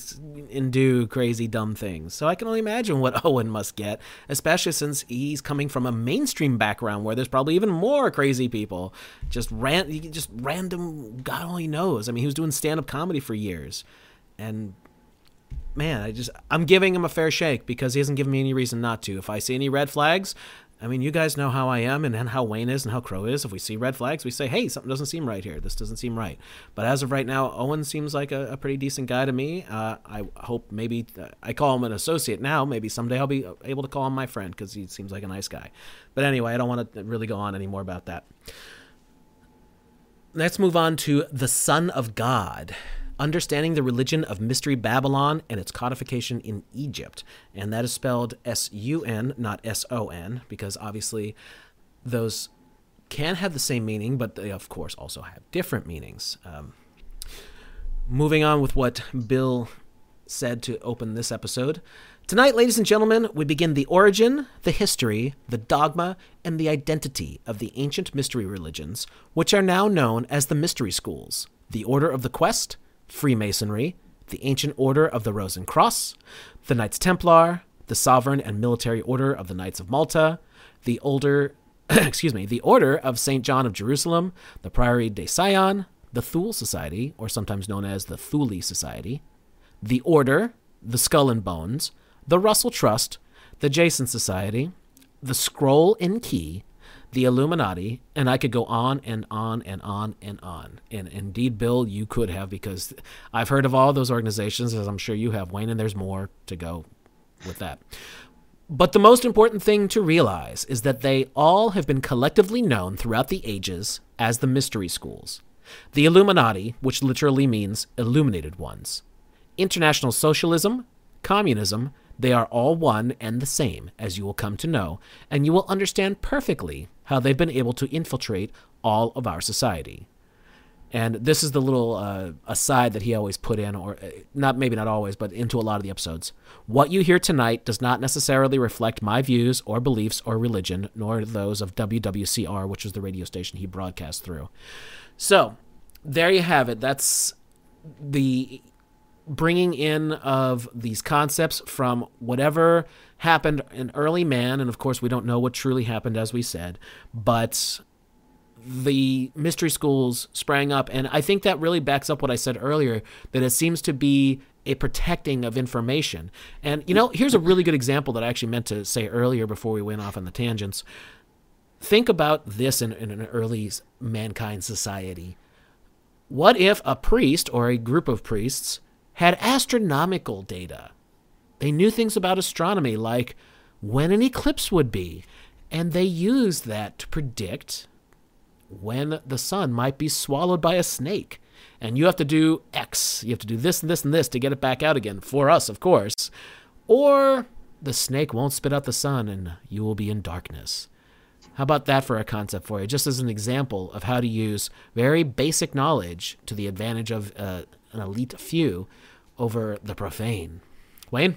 and do crazy dumb things. So I can only imagine what Owen must get, especially since he's coming from a mainstream background where there's probably even more crazy people. Just ran, just random. God only knows. I mean, he was doing stand up comedy for years, and man, I just I'm giving him a fair shake because he hasn't given me any reason not to. If I see any red flags, I mean, you guys know how I am and, and how Wayne is and how Crow is. If we see red flags, we say, hey, something doesn't seem right here. This doesn't seem right. But as of right now, Owen seems like a, a pretty decent guy to me. Uh, I hope maybe uh, I call him an associate now. Maybe someday I'll be able to call him my friend because he seems like a nice guy. But anyway, I don't want to really go on anymore about that. Let's move on to the Son of God understanding the religion of Mystery Babylon and its codification in Egypt. And that is spelled S U N, not S O N, because obviously those can have the same meaning, but they, of course, also have different meanings. Um, moving on with what Bill said to open this episode. Tonight, ladies and gentlemen, we begin the origin, the history, the dogma, and the identity of the ancient mystery religions, which are now known as the mystery schools the Order of the Quest, Freemasonry, the Ancient Order of the Rose and Cross, the Knights Templar, the Sovereign and Military Order of the Knights of Malta, the older excuse me, the Order of St. John of Jerusalem, the Priory de Sion, the Thule Society, or sometimes known as the Thule Society, the Order, the Skull and Bones, the Russell Trust, the Jason Society, the Scroll and Key, the Illuminati, and I could go on and on and on and on. And indeed, Bill, you could have because I've heard of all those organizations, as I'm sure you have, Wayne, and there's more to go with that. But the most important thing to realize is that they all have been collectively known throughout the ages as the mystery schools. The Illuminati, which literally means illuminated ones. International Socialism, Communism, they are all one and the same, as you will come to know, and you will understand perfectly how they've been able to infiltrate all of our society. And this is the little uh, aside that he always put in, or uh, not maybe not always, but into a lot of the episodes. What you hear tonight does not necessarily reflect my views or beliefs or religion, nor those of WWCR, which was the radio station he broadcast through. So, there you have it. That's the bringing in of these concepts from whatever happened in early man and of course we don't know what truly happened as we said but the mystery schools sprang up and i think that really backs up what i said earlier that it seems to be a protecting of information. And you know, here's a really good example that I actually meant to say earlier before we went off on the tangents. Think about this in, in an early mankind society. What if a priest or a group of priests had astronomical data? They knew things about astronomy, like when an eclipse would be, and they used that to predict when the sun might be swallowed by a snake. And you have to do X. You have to do this and this and this to get it back out again. For us, of course. Or the snake won't spit out the sun and you will be in darkness. How about that for a concept for you? Just as an example of how to use very basic knowledge to the advantage of uh, an elite few over the profane. Wayne?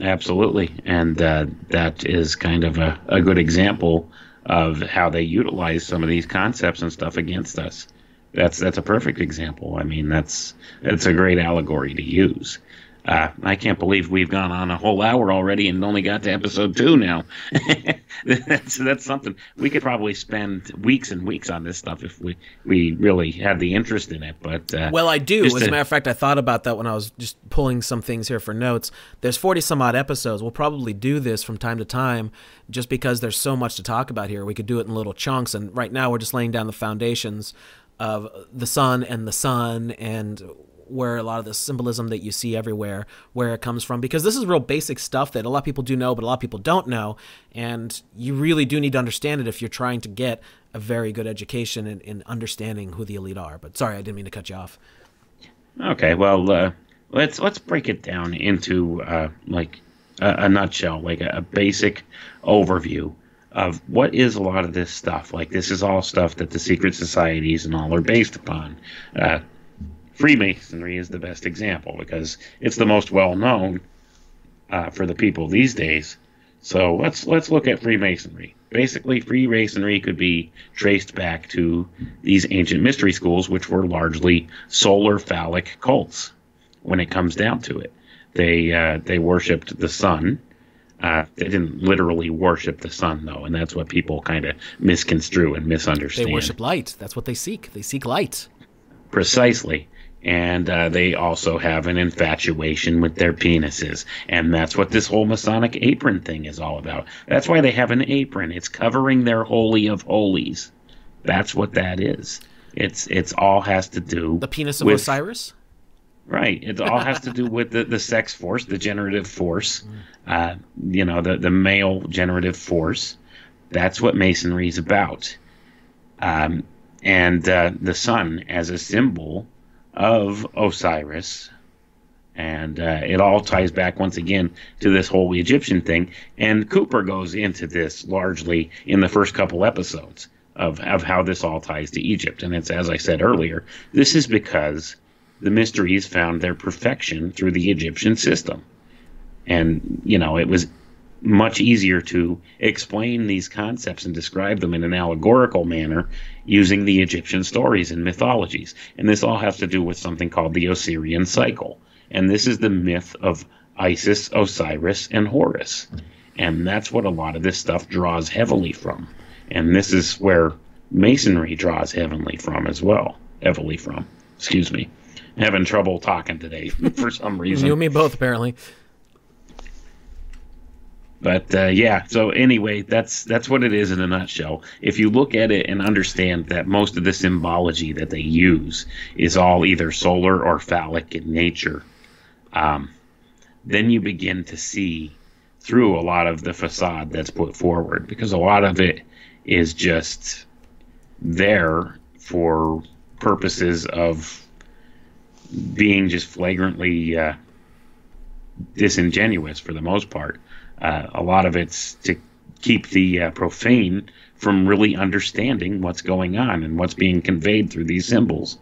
Absolutely. And uh, that is kind of a, a good example of how they utilize some of these concepts and stuff against us. That's that's a perfect example. I mean, that's that's a great allegory to use. Uh, I can't believe we've gone on a whole hour already and only got to episode two now. that's that's something we could probably spend weeks and weeks on this stuff if we we really had the interest in it. But uh, well, I do. As a matter of fact, I thought about that when I was just pulling some things here for notes. There's 40 some odd episodes. We'll probably do this from time to time, just because there's so much to talk about here. We could do it in little chunks, and right now we're just laying down the foundations of the sun and the sun and where a lot of the symbolism that you see everywhere where it comes from because this is real basic stuff that a lot of people do know but a lot of people don't know and you really do need to understand it if you're trying to get a very good education in, in understanding who the elite are but sorry i didn't mean to cut you off okay well uh, let's let's break it down into uh, like a, a, nutshell like a, a basic overview of what is a lot of this stuff. Like this is all stuff that the secret societies and all are based upon. Uh, Freemasonry is the best example because it's the most well known uh, for the people these days. So let's let's look at Freemasonry. Basically, Freemasonry could be traced back to these ancient mystery schools, which were largely solar phallic cults. When it comes down to it, they uh, they worshipped the sun. Uh, they didn't literally worship the sun, though, and that's what people kind of misconstrue and misunderstand. They worship light. That's what they seek. They seek light. Precisely and uh, they also have an infatuation with their penises. And that's what this whole masonic apron thing is all about. That's why they have an apron. It's covering their holy of holies. That's what that is. It's it's all has to do the penis of with, osiris? Right. It all has to do with the, the sex force the generative force. Uh, you know the, the male generative force. That's what masonry is about. Um, and uh, the sun as a symbol of Osiris. And uh, it all ties back once again to this whole Egyptian thing. And Cooper goes into this largely in the first couple episodes of, of how this all ties to Egypt. And it's, as I said earlier, this is because the mysteries found their perfection through the Egyptian system. And, you know, it was much easier to explain these concepts and describe them in an allegorical manner using the Egyptian stories and mythologies. And this all has to do with something called the Osirian cycle. And this is the myth of Isis, Osiris, and Horus. And that's what a lot of this stuff draws heavily from. And this is where Masonry draws heavily from as well. Heavily from. Excuse me. having trouble talking today for some reason. You and me both, apparently. But uh, yeah, so anyway, that's that's what it is in a nutshell. If you look at it and understand that most of the symbology that they use is all either solar or phallic in nature, um, then you begin to see through a lot of the facade that's put forward because a lot of it is just there for purposes of being just flagrantly uh, disingenuous for the most part. Uh, a lot of it's to keep the uh, profane from really understanding what's going on and what's being conveyed through these symbols.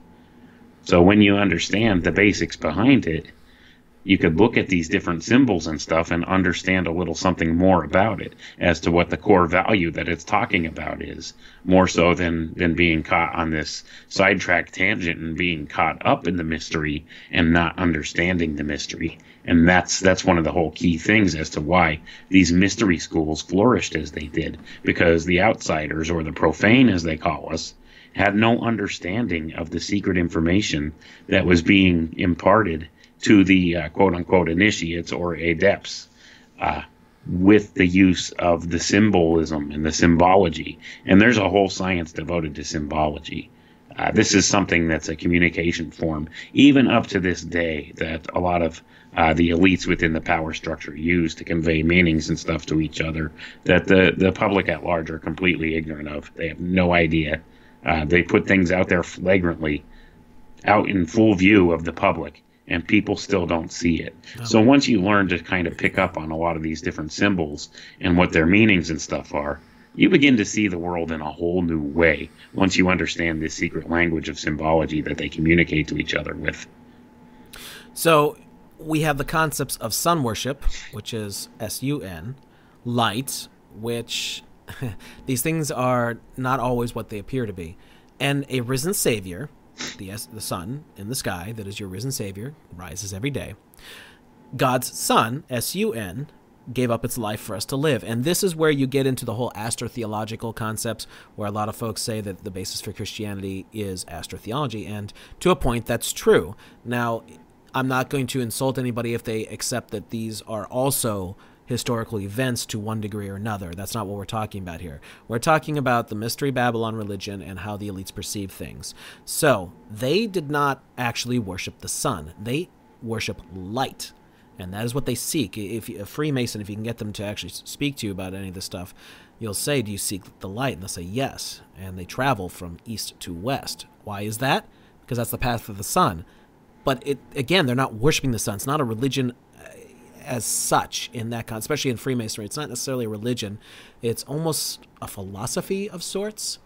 So when you understand the basics behind it, you could look at these different symbols and stuff and understand a little something more about it as to what the core value that it's talking about is, more so than than being caught on this sidetrack tangent and being caught up in the mystery and not understanding the mystery and that's that's one of the whole key things as to why these mystery schools flourished as they did because the outsiders or the profane as they call us had no understanding of the secret information that was being imparted to the uh, quote unquote initiates or adepts uh, with the use of the symbolism and the symbology. And there's a whole science devoted to symbology. Uh, this is something that's a communication form, even up to this day, that a lot of uh, the elites within the power structure use to convey meanings and stuff to each other that the, the public at large are completely ignorant of. They have no idea. Uh, they put things out there flagrantly, out in full view of the public, and people still don't see it. Oh. So once you learn to kind of pick up on a lot of these different symbols and what their meanings and stuff are, you begin to see the world in a whole new way once you understand this secret language of symbology that they communicate to each other with. So we have the concepts of sun worship, which is S U N, light, which these things are not always what they appear to be, and a risen Savior, the, the sun in the sky, that is your risen Savior, rises every day. God's Son, S U N, gave up its life for us to live. And this is where you get into the whole astrotheological concepts, where a lot of folks say that the basis for Christianity is astrotheology. And to a point, that's true. Now, I'm not going to insult anybody if they accept that these are also historical events to one degree or another. That's not what we're talking about here. We're talking about the Mystery Babylon religion and how the elites perceive things. So, they did not actually worship the sun, they worship light and that is what they seek. If a Freemason, if you can get them to actually speak to you about any of this stuff, you'll say, "Do you seek the light?" And they'll say, "Yes." And they travel from east to west. Why is that? Because that's the path of the sun. But it again, they're not worshiping the sun. It's not a religion uh, as such in that con, especially in Freemasonry. It's not necessarily a religion. It's almost a philosophy of sorts.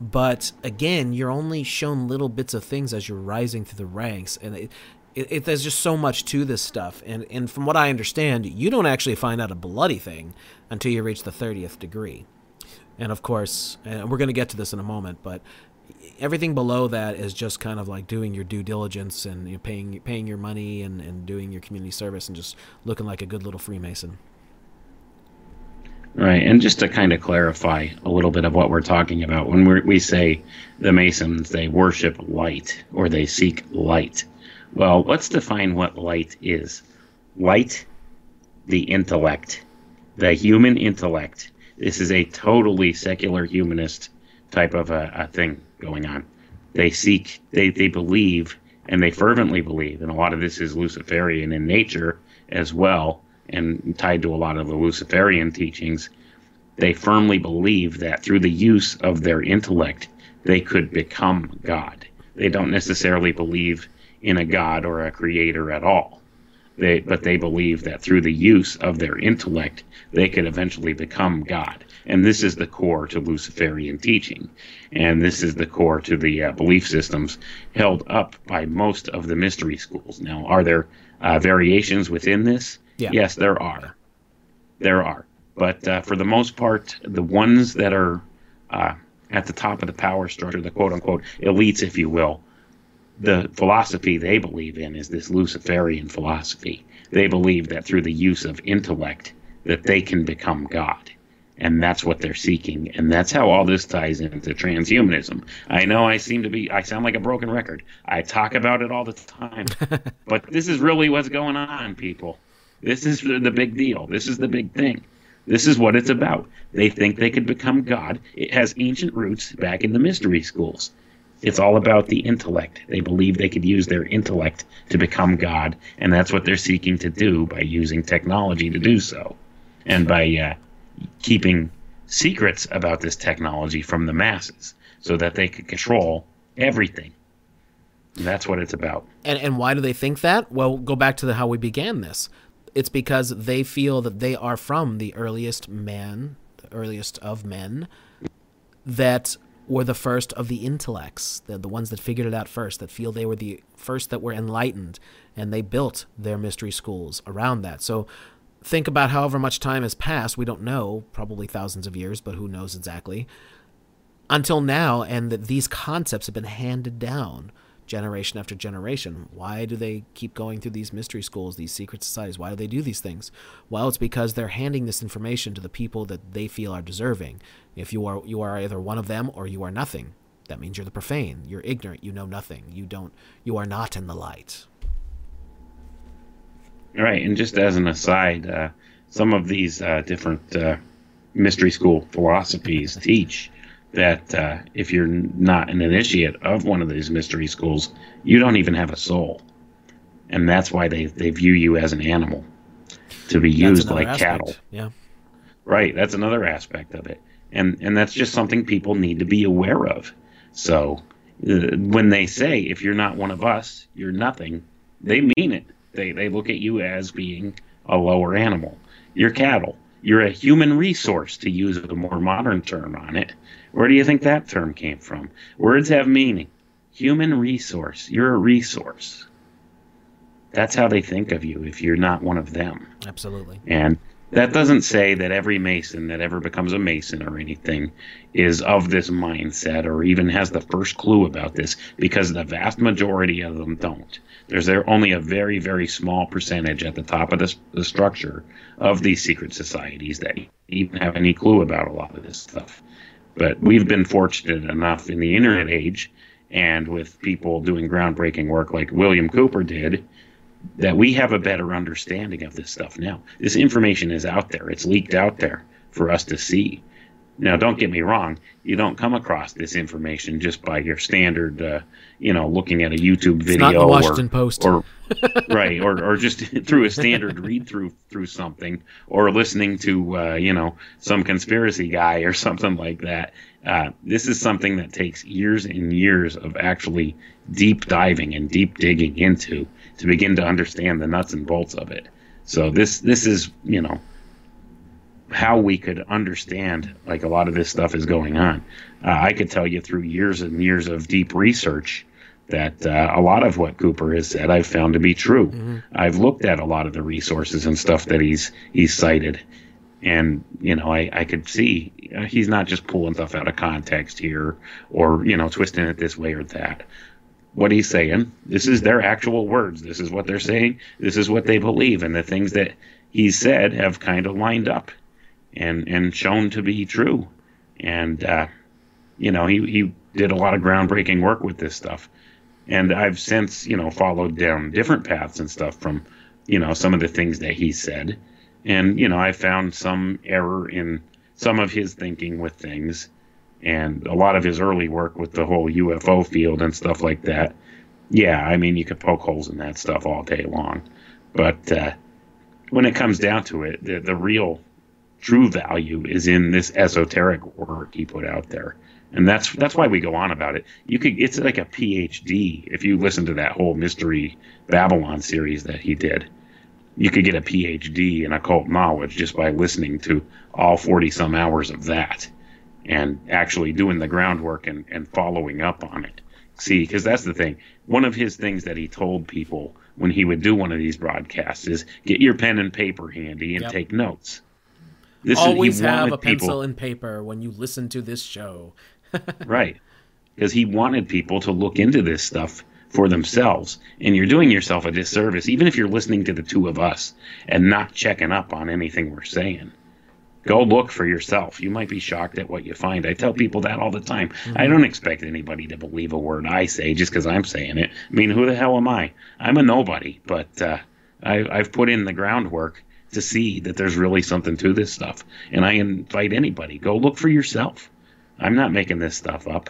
But again, you're only shown little bits of things as you're rising through the ranks, and it, it, it, there's just so much to this stuff, and and from what I understand, you don't actually find out a bloody thing until you reach the thirtieth degree, and of course, and we're going to get to this in a moment, but everything below that is just kind of like doing your due diligence and you know, paying paying your money and, and doing your community service and just looking like a good little Freemason. Right, and just to kind of clarify a little bit of what we're talking about, when we we say the Masons, they worship light or they seek light well, let's define what light is. Light, the intellect, the human intellect. This is a totally secular humanist type of a, a thing going on. They seek, they, they believe, and they fervently believe, and a lot of this is Luciferian in nature as well, and tied to a lot of the Luciferian teachings. They firmly believe that through the use of their intellect, they could become God. They don't necessarily believe in a god or a creator at all. They, but they believe that through the use of their intellect, they could eventually become God. And this is the core to Luciferian teaching. And this is the core to the uh, belief systems held up by most of the mystery schools. Now, are there uh, variations within this? Yeah. Yes, there are. There are. But uh, for the most part, the ones that are uh, at the top of the power structure, the quote unquote elites, if you will, the philosophy they believe in is this Luciferian philosophy. They believe that through the use of intellect that they can become God. And that's what they're seeking. And that's how all this ties into transhumanism. I know I seem to be, I sound like a broken record. I talk about it all the time. but this is really what's going on, people. This is the big deal. This is the big thing. This is what it's about. They think they could become God. It has ancient roots back in the mystery schools. It's all about the intellect. They believe they could use their intellect to become God, and that's what they're seeking to do by using technology to do so, and by uh, keeping secrets about this technology from the masses, so that they could control everything. That's what it's about. And and why do they think that? Well, go back to the, how we began this. It's because they feel that they are from the earliest man, the earliest of men, that were the first of the intellects, the, the ones that figured it out first, that feel they were the first that were enlightened, and they built their mystery schools around that. So think about however much time has passed, we don't know, probably thousands of years, but who knows exactly, until now, and that these concepts have been handed down generation after generation. Why do they keep going through these mystery schools, these secret societies? Why do they do these things? Well, it's because they're handing this information to the people that they feel are deserving. If you are you are either one of them or you are nothing. that means you're the profane. You're ignorant. You know nothing. You don't. You are not in the light. Right, and just as an aside, uh, some of these uh, different uh, mystery school philosophies teach that uh, if you're not an initiate of one of these mystery schools, you don't even have a soul, and that's why they they view you as an animal to be used like aspect. cattle. Yeah. Right, that's another aspect of it, and and that's just something people need to be aware of. So uh, when they say if you're not one of us, you're nothing, they mean it. They they look at you as being a lower animal. You're cattle. You're a human resource, to use a more modern term on it. Where do you think that term came from? Words have meaning. Human resource. You're a resource. That's how they think of you if you're not one of them. Absolutely. And that doesn't say that every Mason that ever becomes a Mason or anything is of this mindset or even has the first clue about this, because the vast majority of them don't. There's there only a very, very small percentage at the top of this, the structure of these secret societies that even have any clue about a lot of this stuff. But we've been fortunate enough in the internet age and with people doing groundbreaking work like William Cooper did that we have a better understanding of this stuff now. This information is out there, it's leaked out there for us to see. Now, don't get me wrong, you don't come across this information just by your standard, uh, you know, looking at a YouTube video. It's not the Washington or, Post. Or, right, or, or just through a standard read through through something, or listening to, uh, you know, some conspiracy guy or something like that. Uh, this is something that takes years and years of actually deep diving and deep digging into to begin to understand the nuts and bolts of it. So this this is you know how we could understand like a lot of this stuff is going on. Uh, I could tell you through years and years of deep research that uh, a lot of what Cooper has said I've found to be true. Mm-hmm. I've looked at a lot of the resources and stuff that he's he's cited, and you know I, I could see uh, he's not just pulling stuff out of context here or you know twisting it this way or that what he's saying. This is their actual words. This is what they're saying. This is what they believe, and the things that he said have kind of lined up and and shown to be true. And uh, you know, he he did a lot of groundbreaking work with this stuff. And I've since you know followed down different paths and stuff from you know some of the things that he said, and you know I found some error in some of his thinking with things and a lot of his early work with the whole UFO field and stuff like that. Yeah, I mean, you could poke holes in that stuff all day long. But uh, when it comes down to it, the, the real true value is in this esoteric work he put out there. And that's that's why we go on about it. You could it's like a PhD if you listen to that whole mystery Babylon series that he did. You could get a PhD in occult knowledge just by listening to all 40 some hours of that and actually doing the groundwork and, and following up on it. See, because that's the thing. One of his things that he told people when he would do one of these broadcasts is get your pen and paper handy and yep. take notes. This Always is, have a pencil and paper when you listen to this show. right. Because he wanted people to look into this stuff for themselves. And you're doing yourself a disservice, even if you're listening to the two of us and not checking up on anything we're saying go look for yourself. You might be shocked at what you find. I tell people that all the time. Mm-hmm. I don't expect anybody to believe a word I say just because I'm saying it. I mean, who the hell am I? I'm a nobody, but uh, I, I've put in the groundwork to see that there's really something to this stuff. And I invite anybody go look for yourself. I'm not making this stuff up.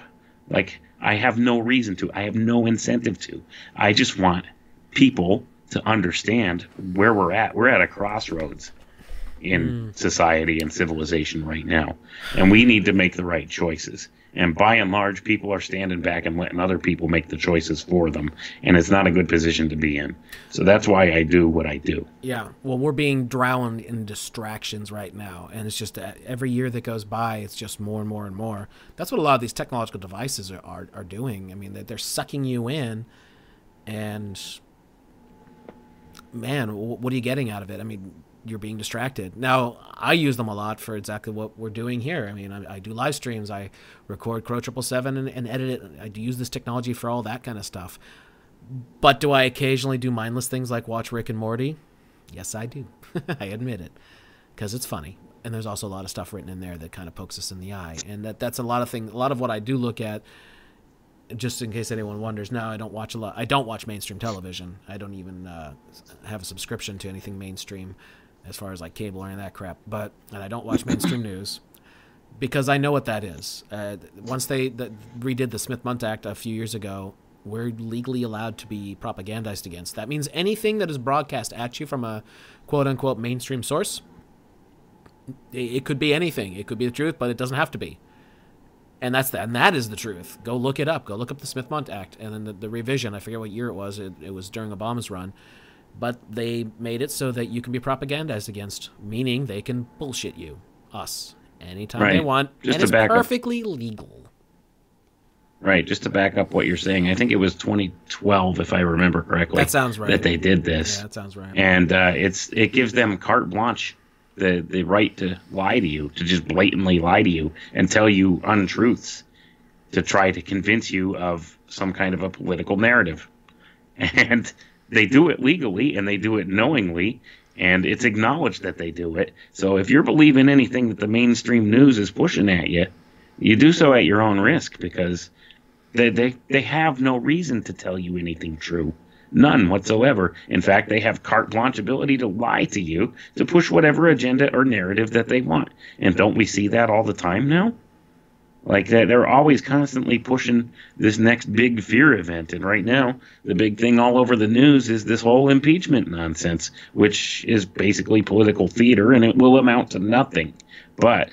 Like I have no reason to. I have no incentive to. I just want people to understand where we're at. We're at a crossroads in mm. society and civilization right now. And we need to make the right choices. And by and large, people are standing back and letting other people make the choices for them. And it's not a good position to be in. So that's why I do what I do. Yeah. Well, we're being drowned in distractions right now. And it's just uh, every year that goes by, it's just more and more and more. That's what a lot of these technological devices are, are, are doing. I mean, they're sucking you in. And man, what are you getting out of it? I mean, you're being distracted. Now, I use them a lot for exactly what we're doing here. I mean, I, I do live streams, I record Crow Triple Seven and, edit it. I do use this technology for all that kind of stuff. But do I occasionally do mindless things like watch Rick and Morty? Yes, I do. I admit it, because it's funny. And there's also a lot of stuff written in there that kind of pokes us in the eye, and that that's a lot of things. A lot of what I do look at just in case anyone wonders, no, I don't watch a lot. I don't watch mainstream television. I don't even uh, have a subscription to anything mainstream, as far as like cable or any of that crap. But and I don't watch mainstream news because I know what that is. Uh, once they the, redid the Smith Mundt Act a few years ago, we're legally allowed to be propagandized against. That means anything that is broadcast at you from a quote unquote mainstream source, it could be anything. It could be the truth, but it doesn't have to be. And that's the, and that is the truth. Go look it up. Go look up the Smith Mundt Act and then the, the revision. I forget what year it was. It, it was during Obama's run, but they made it so that you can be propagandized against, meaning they can bullshit you, us, anytime right. they want, Just and it's perfectly up. legal. Right, just to back up what you're saying, I think it was 2012, if I remember correctly. That sounds right. That they did this. Yeah, that sounds right. And uh, it's it gives them carte blanche, the the right to lie to you, to just blatantly lie to you and tell you untruths, to try to convince you of some kind of a political narrative, and they do it legally and they do it knowingly, and it's acknowledged that they do it. So if you're believing anything that the mainstream news is pushing at you, you do so at your own risk because they, they, they have no reason to tell you anything true. None whatsoever. In fact, they have carte blanche ability to lie to you to push whatever agenda or narrative that they want. And don't we see that all the time now? Like that, they're always constantly pushing this next big fear event. And right now, the big thing all over the news is this whole impeachment nonsense, which is basically political theater and it will amount to nothing. But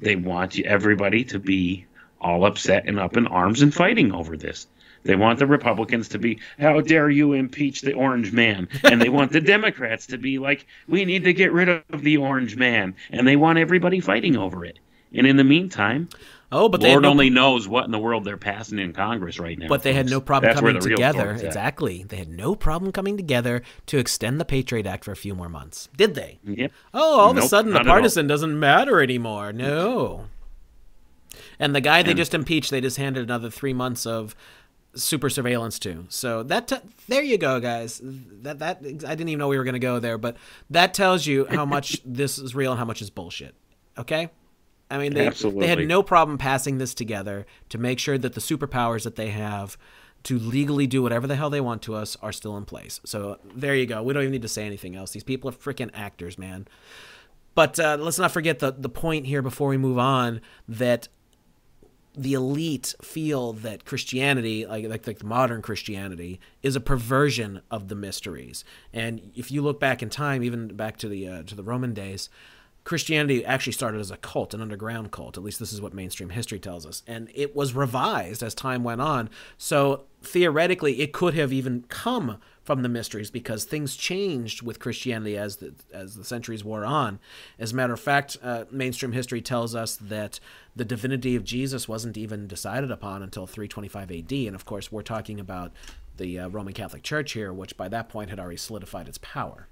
they want everybody to be all upset and up in arms and fighting over this. They want the Republicans to be, how dare you impeach the orange man? And they want the Democrats to be like, we need to get rid of the orange man. And they want everybody fighting over it. And in the meantime, oh, but Lord no, only knows what in the world they're passing in Congress right now. But they had no problem That's coming together. Exactly. They had no problem coming together to extend the Patriot Act for a few more months. Did they? Yep. Oh, all nope, of a sudden the partisan doesn't matter anymore. No. And the guy they just impeached, they just handed another three months of super surveillance to. So that t- there you go, guys. That that I didn't even know we were going to go there, but that tells you how much this is real and how much is bullshit. Okay. I mean, they Absolutely. they had no problem passing this together to make sure that the superpowers that they have to legally do whatever the hell they want to us are still in place. So there you go. We don't even need to say anything else. These people are freaking actors, man. But uh, let's not forget the the point here before we move on that the elite feel that Christianity, like, like like modern Christianity, is a perversion of the mysteries. And if you look back in time, even back to the uh, to the Roman days, Christianity actually started as a cult, an underground cult. At least this is what mainstream history tells us. And it was revised as time went on. So theoretically, it could have even come from the mysteries because things changed with Christianity as the as the centuries wore on. As a matter of fact, uh, mainstream history tells us that the divinity of Jesus wasn't even decided upon until 325 AD, and of course, we're talking about the uh, Roman Catholic Church here, which by that point had already solidified its power.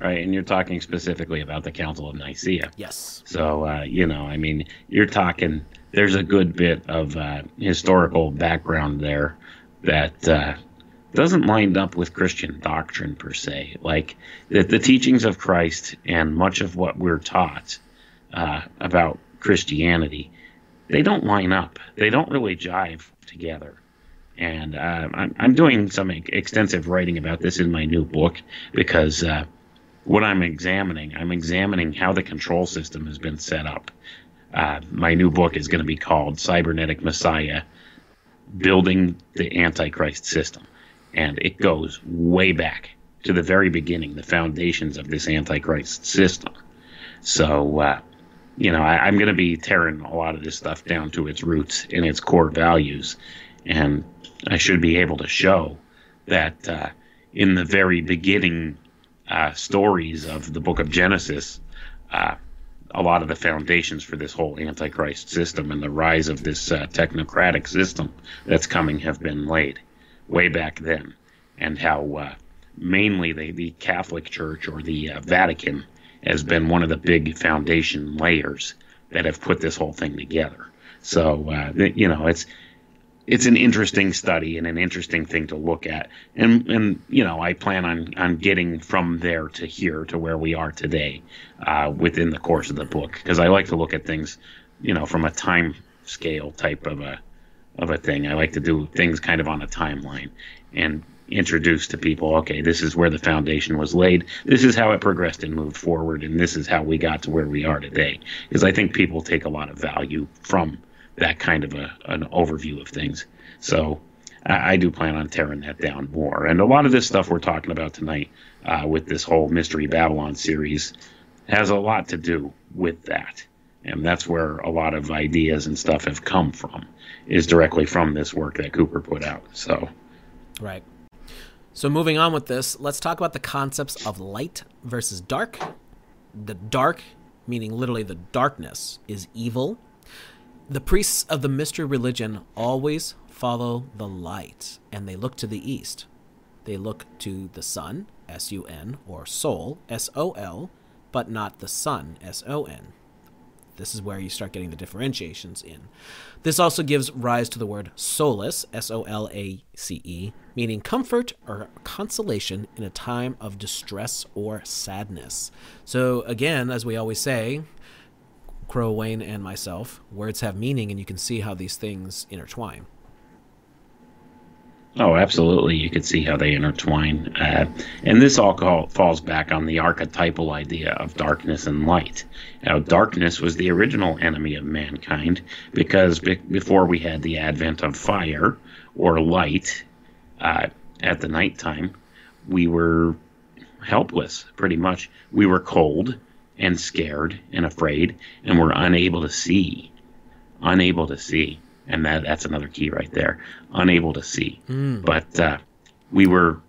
Right, and you're talking specifically about the Council of Nicaea. Yes. So, uh, you know, I mean, you're talking. There's a good bit of uh, historical background there that uh, doesn't line up with Christian doctrine per se. Like the, the teachings of Christ and much of what we're taught uh, about Christianity, they don't line up. They don't really jive together. And uh, I'm, I'm doing some extensive writing about this in my new book because uh, what I'm examining, I'm examining how the control system has been set up. Uh, my new book is going to be called Cybernetic Messiah Building the Antichrist System and it goes way back to the very beginning, the foundations of this Antichrist system. So, uh, you know, I, am going to be tearing a lot of this stuff down to its roots and its core values, and I should be able to show that uh, in the very beginning uh, stories of the Book of Genesis, uh, a lot of the foundations for this whole Antichrist system and the rise of this uh, technocratic system that's coming have been laid way back then, and how uh, mainly the, the Catholic Church or the uh, Vatican has been one of the big foundation layers that have put this whole thing together. So uh, you know, it's it's an interesting study and an interesting thing to look at. And and you know, I plan on on getting from there to here to where we are today uh, within the course of the book because I like to look at things, you know, from a time scale type of a of a thing. I like to do things kind of on a timeline and introduce to people okay, this is where the foundation was laid, this is how it progressed and moved forward, and this is how we got to where we are today. Because I think people take a lot of value from that kind of a, an overview of things. So I, I do plan on tearing that down more. And a lot of this stuff we're talking about tonight uh, with this whole Mystery Babylon series has a lot to do with that. And that's where a lot of ideas and stuff have come from, is directly from this work that Cooper put out. So, right. So, moving on with this, let's talk about the concepts of light versus dark. The dark, meaning literally the darkness, is evil. The priests of the mystery religion always follow the light, and they look to the east. They look to the sun, S U N, or soul, S O L, but not the sun, S O N. This is where you start getting the differentiations in. This also gives rise to the word solace, S O L A C E, meaning comfort or consolation in a time of distress or sadness. So, again, as we always say, Crow Wayne and myself, words have meaning, and you can see how these things intertwine. Oh, absolutely. You could see how they intertwine. Uh, and this all call, falls back on the archetypal idea of darkness and light. Now, darkness was the original enemy of mankind because be- before we had the advent of fire or light uh, at the nighttime, we were helpless, pretty much. We were cold and scared and afraid, and we're unable to see. Unable to see and that that's another key right there. Unable to see, mm. but uh, we were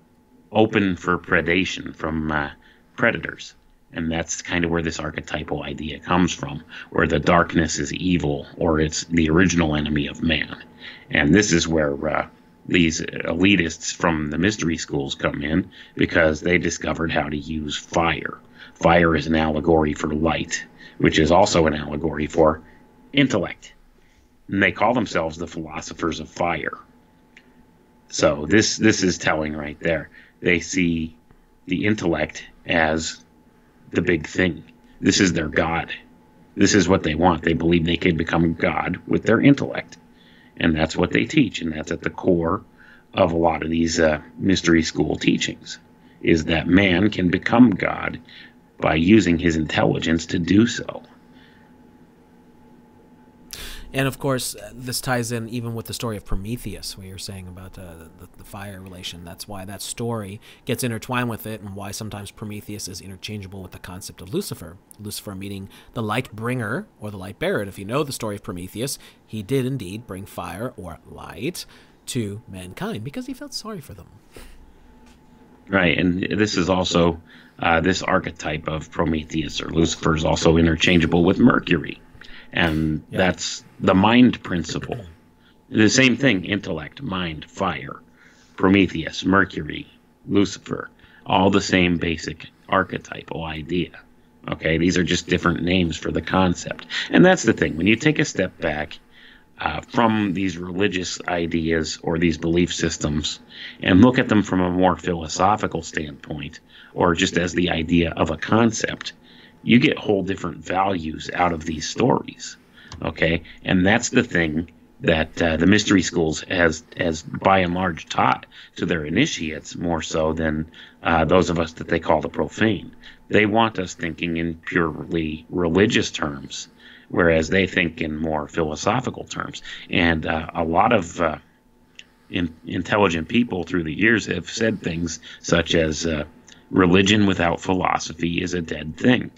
open for predation from uh, predators, and that's kind of where this archetypal idea comes from, where the darkness is evil or it's the original enemy of man, and this is where. Uh, these elitists from the mystery schools come in because they discovered how to use fire. Fire is an allegory for light, which is also an allegory for intellect and they call themselves the philosophers of fire. So this this is telling right there. They see the intellect as the big thing. This is their god. This is what they want. They believe they can become God with their intellect, and that's what they teach, and that's at the core of a lot of these uh, mystery school teachings. Is that man can become God by using his intelligence to do so. And of course, this ties in even with the story of Prometheus, where you're saying about uh, the, the, fire relation. That's why that story gets intertwined with it, and why sometimes Prometheus is interchangeable with the concept of Lucifer. Lucifer meaning the light bringer or the light bearer. If you know the story of Prometheus, he did indeed bring fire or light to mankind because he felt sorry for them. Right, and this is also uh, this archetype of Prometheus or Lucifer is also interchangeable with Mercury and yeah. that's the mind principle. The same thing intellect, mind, fire, Prometheus, Mercury, Lucifer, all the same basic archetypal idea. Okay, these are just different names for the concept. And that's the thing. When you take a step back uh, from these religious ideas or these belief systems and look at them from a more philosophical standpoint, or just as the idea of a concept, you get whole different values out of these stories. Okay, and that's the thing that uh, the mystery schools has has by and large taught to their initiates more so than uh, those of us that they call the profane. They want us thinking in purely religious terms, whereas they think in more philosophical terms. And uh, a lot of uh, in, intelligent people through the years have said things such as uh, religion without philosophy is a dead thing.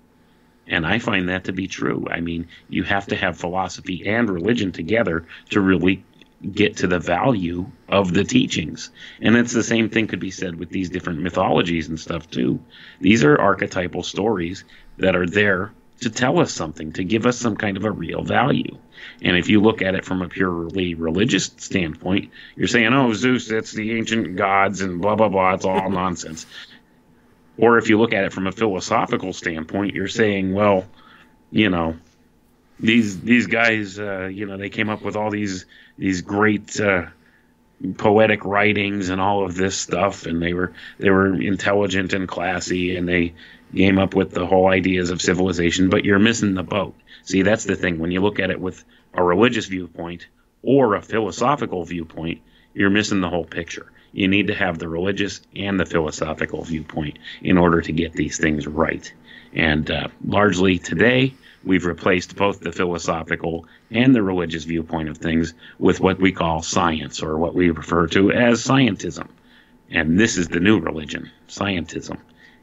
And I find that to be true. I mean, you have to have philosophy and religion together to really get to the value of the teachings. And it's the same thing could be said with these different mythologies and stuff too. These are archetypal stories that are there to tell us something, to give us some kind of a real value. And if you look at it from a purely religious standpoint, you're saying, oh, Zeus, that's the ancient gods and blah, blah, blah. It's all nonsense. Or if you look at it from a philosophical standpoint, you're saying, well, you know, these these guys, uh, you know, they came up with all these these great uh, poetic writings and all of this stuff, and they were they were intelligent and classy, and they came up with the whole ideas of civilization. But you're missing the boat. See, that's the thing. When you look at it with a religious viewpoint or a philosophical viewpoint, you're missing the whole picture. You need to have the religious and the philosophical viewpoint in order to get these things right. And uh, largely today, we've replaced both the philosophical and the religious viewpoint of things with what we call science, or what we refer to as scientism. And this is the new religion, scientism.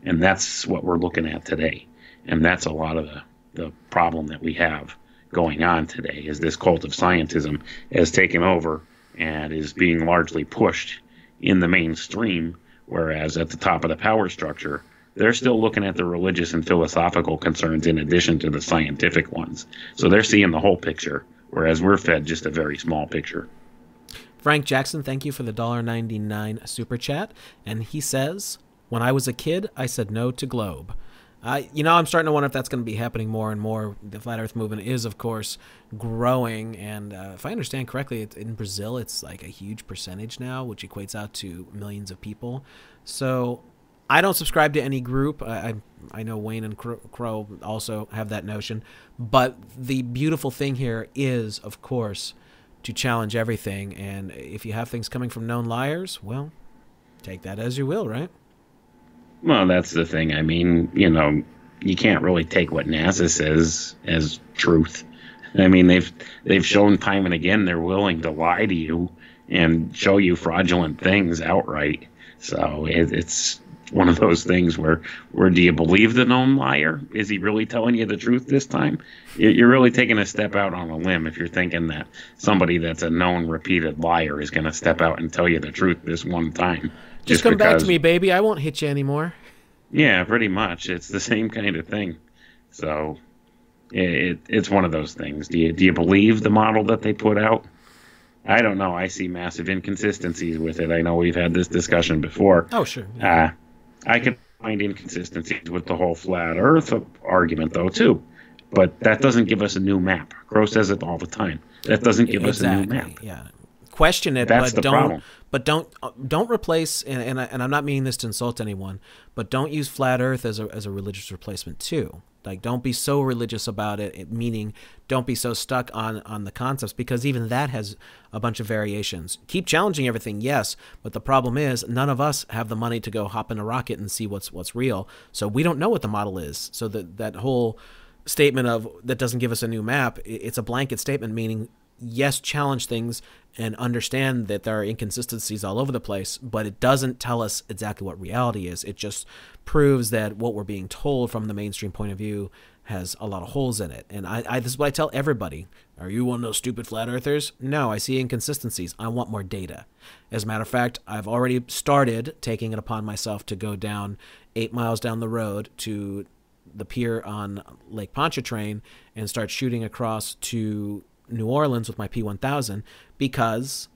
And that's what we're looking at today. And that's a lot of the, the problem that we have going on today is this cult of scientism has taken over and is being largely pushed in the mainstream, whereas at the top of the power structure, they're still looking at the religious and philosophical concerns in addition to the scientific ones. So they're seeing the whole picture, whereas we're fed just a very small picture. Frank Jackson, thank you for the $1.99 super chat. And he says, When I was a kid, I said no to Globe. Uh, you know, I'm starting to wonder if that's going to be happening more and more. The flat Earth movement is, of course, growing, and uh, if I understand correctly, in Brazil, it's like a huge percentage now, which equates out to millions of people. So, I don't subscribe to any group. I I, I know Wayne and Crow also have that notion, but the beautiful thing here is, of course, to challenge everything. And if you have things coming from known liars, well, take that as you will, right? Well, that's the thing. I mean, you know, you can't really take what NASA says as truth. I mean, they've they've shown time and again they're willing to lie to you and show you fraudulent things outright. So it, it's one of those things where where do you believe the known liar? Is he really telling you the truth this time? You're really taking a step out on a limb if you're thinking that somebody that's a known repeated liar is going to step out and tell you the truth this one time. Just, come because, back to me, baby. I won't hit you anymore. Yeah, pretty much. It's the same kind of thing. So it, it's one of those things. Do you do you believe the model that they put out? I don't know. I see massive inconsistencies with it. I know we've had this discussion before. Oh, sure. Yeah. Uh, I can find inconsistencies with the whole flat Earth argument, though, too. But that doesn't give us a new map. Crow says it all the time. That doesn't give exactly, us a new map. Yeah. Question it, That's but don't problem but don't uh, don't replace and and, I, and I'm not meaning this to insult anyone, but don't use flat Earth as a as a religious replacement too. Like don't be so religious about it, meaning don't be so stuck on on the concepts because even that has a bunch of variations. Keep challenging everything, yes, but the problem is none of us have the money to go hop in a rocket and see what's what's real. So we don't know what the model is. So that that whole statement of that doesn't give us a new map, it's a blanket statement meaning yes, challenge things and understand that there are inconsistencies all over the place, but it doesn't tell us exactly what reality is. It just proves that what we're being told from the mainstream point of view has a lot of holes in it. And I, I this is what I tell everybody. Are you one of those stupid flat earthers? No, I see inconsistencies. I want more data. As a matter of fact, I've already started taking it upon myself to go down eight miles down the road to the pier on Lake Pontchartrain and start shooting across to New Orleans with my P1000 because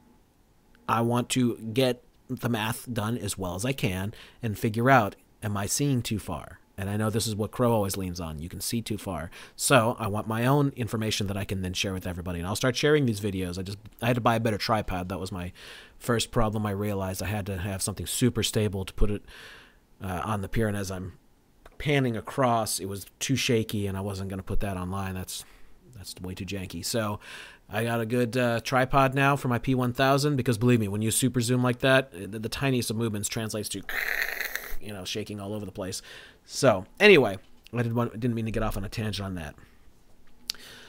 I want to get the math done as well as I can and figure out am I seeing too far? And I know this is what Crow always leans on. You can see too far. So I want my own information that I can then share with everybody. And I'll start sharing these videos. I just I had to buy a better tripod. That was my first problem. I realized I had to have something super stable to put it uh, on the pier. And as I'm panning across, it was too shaky, and I wasn't going to put that online. That's that's way too janky. So I got a good uh, tripod now for my P1000 because believe me, when you super zoom like that, the, the tiniest of movements translates to, you know, shaking all over the place. So anyway, I didn't want, didn't mean to get off on a tangent on that.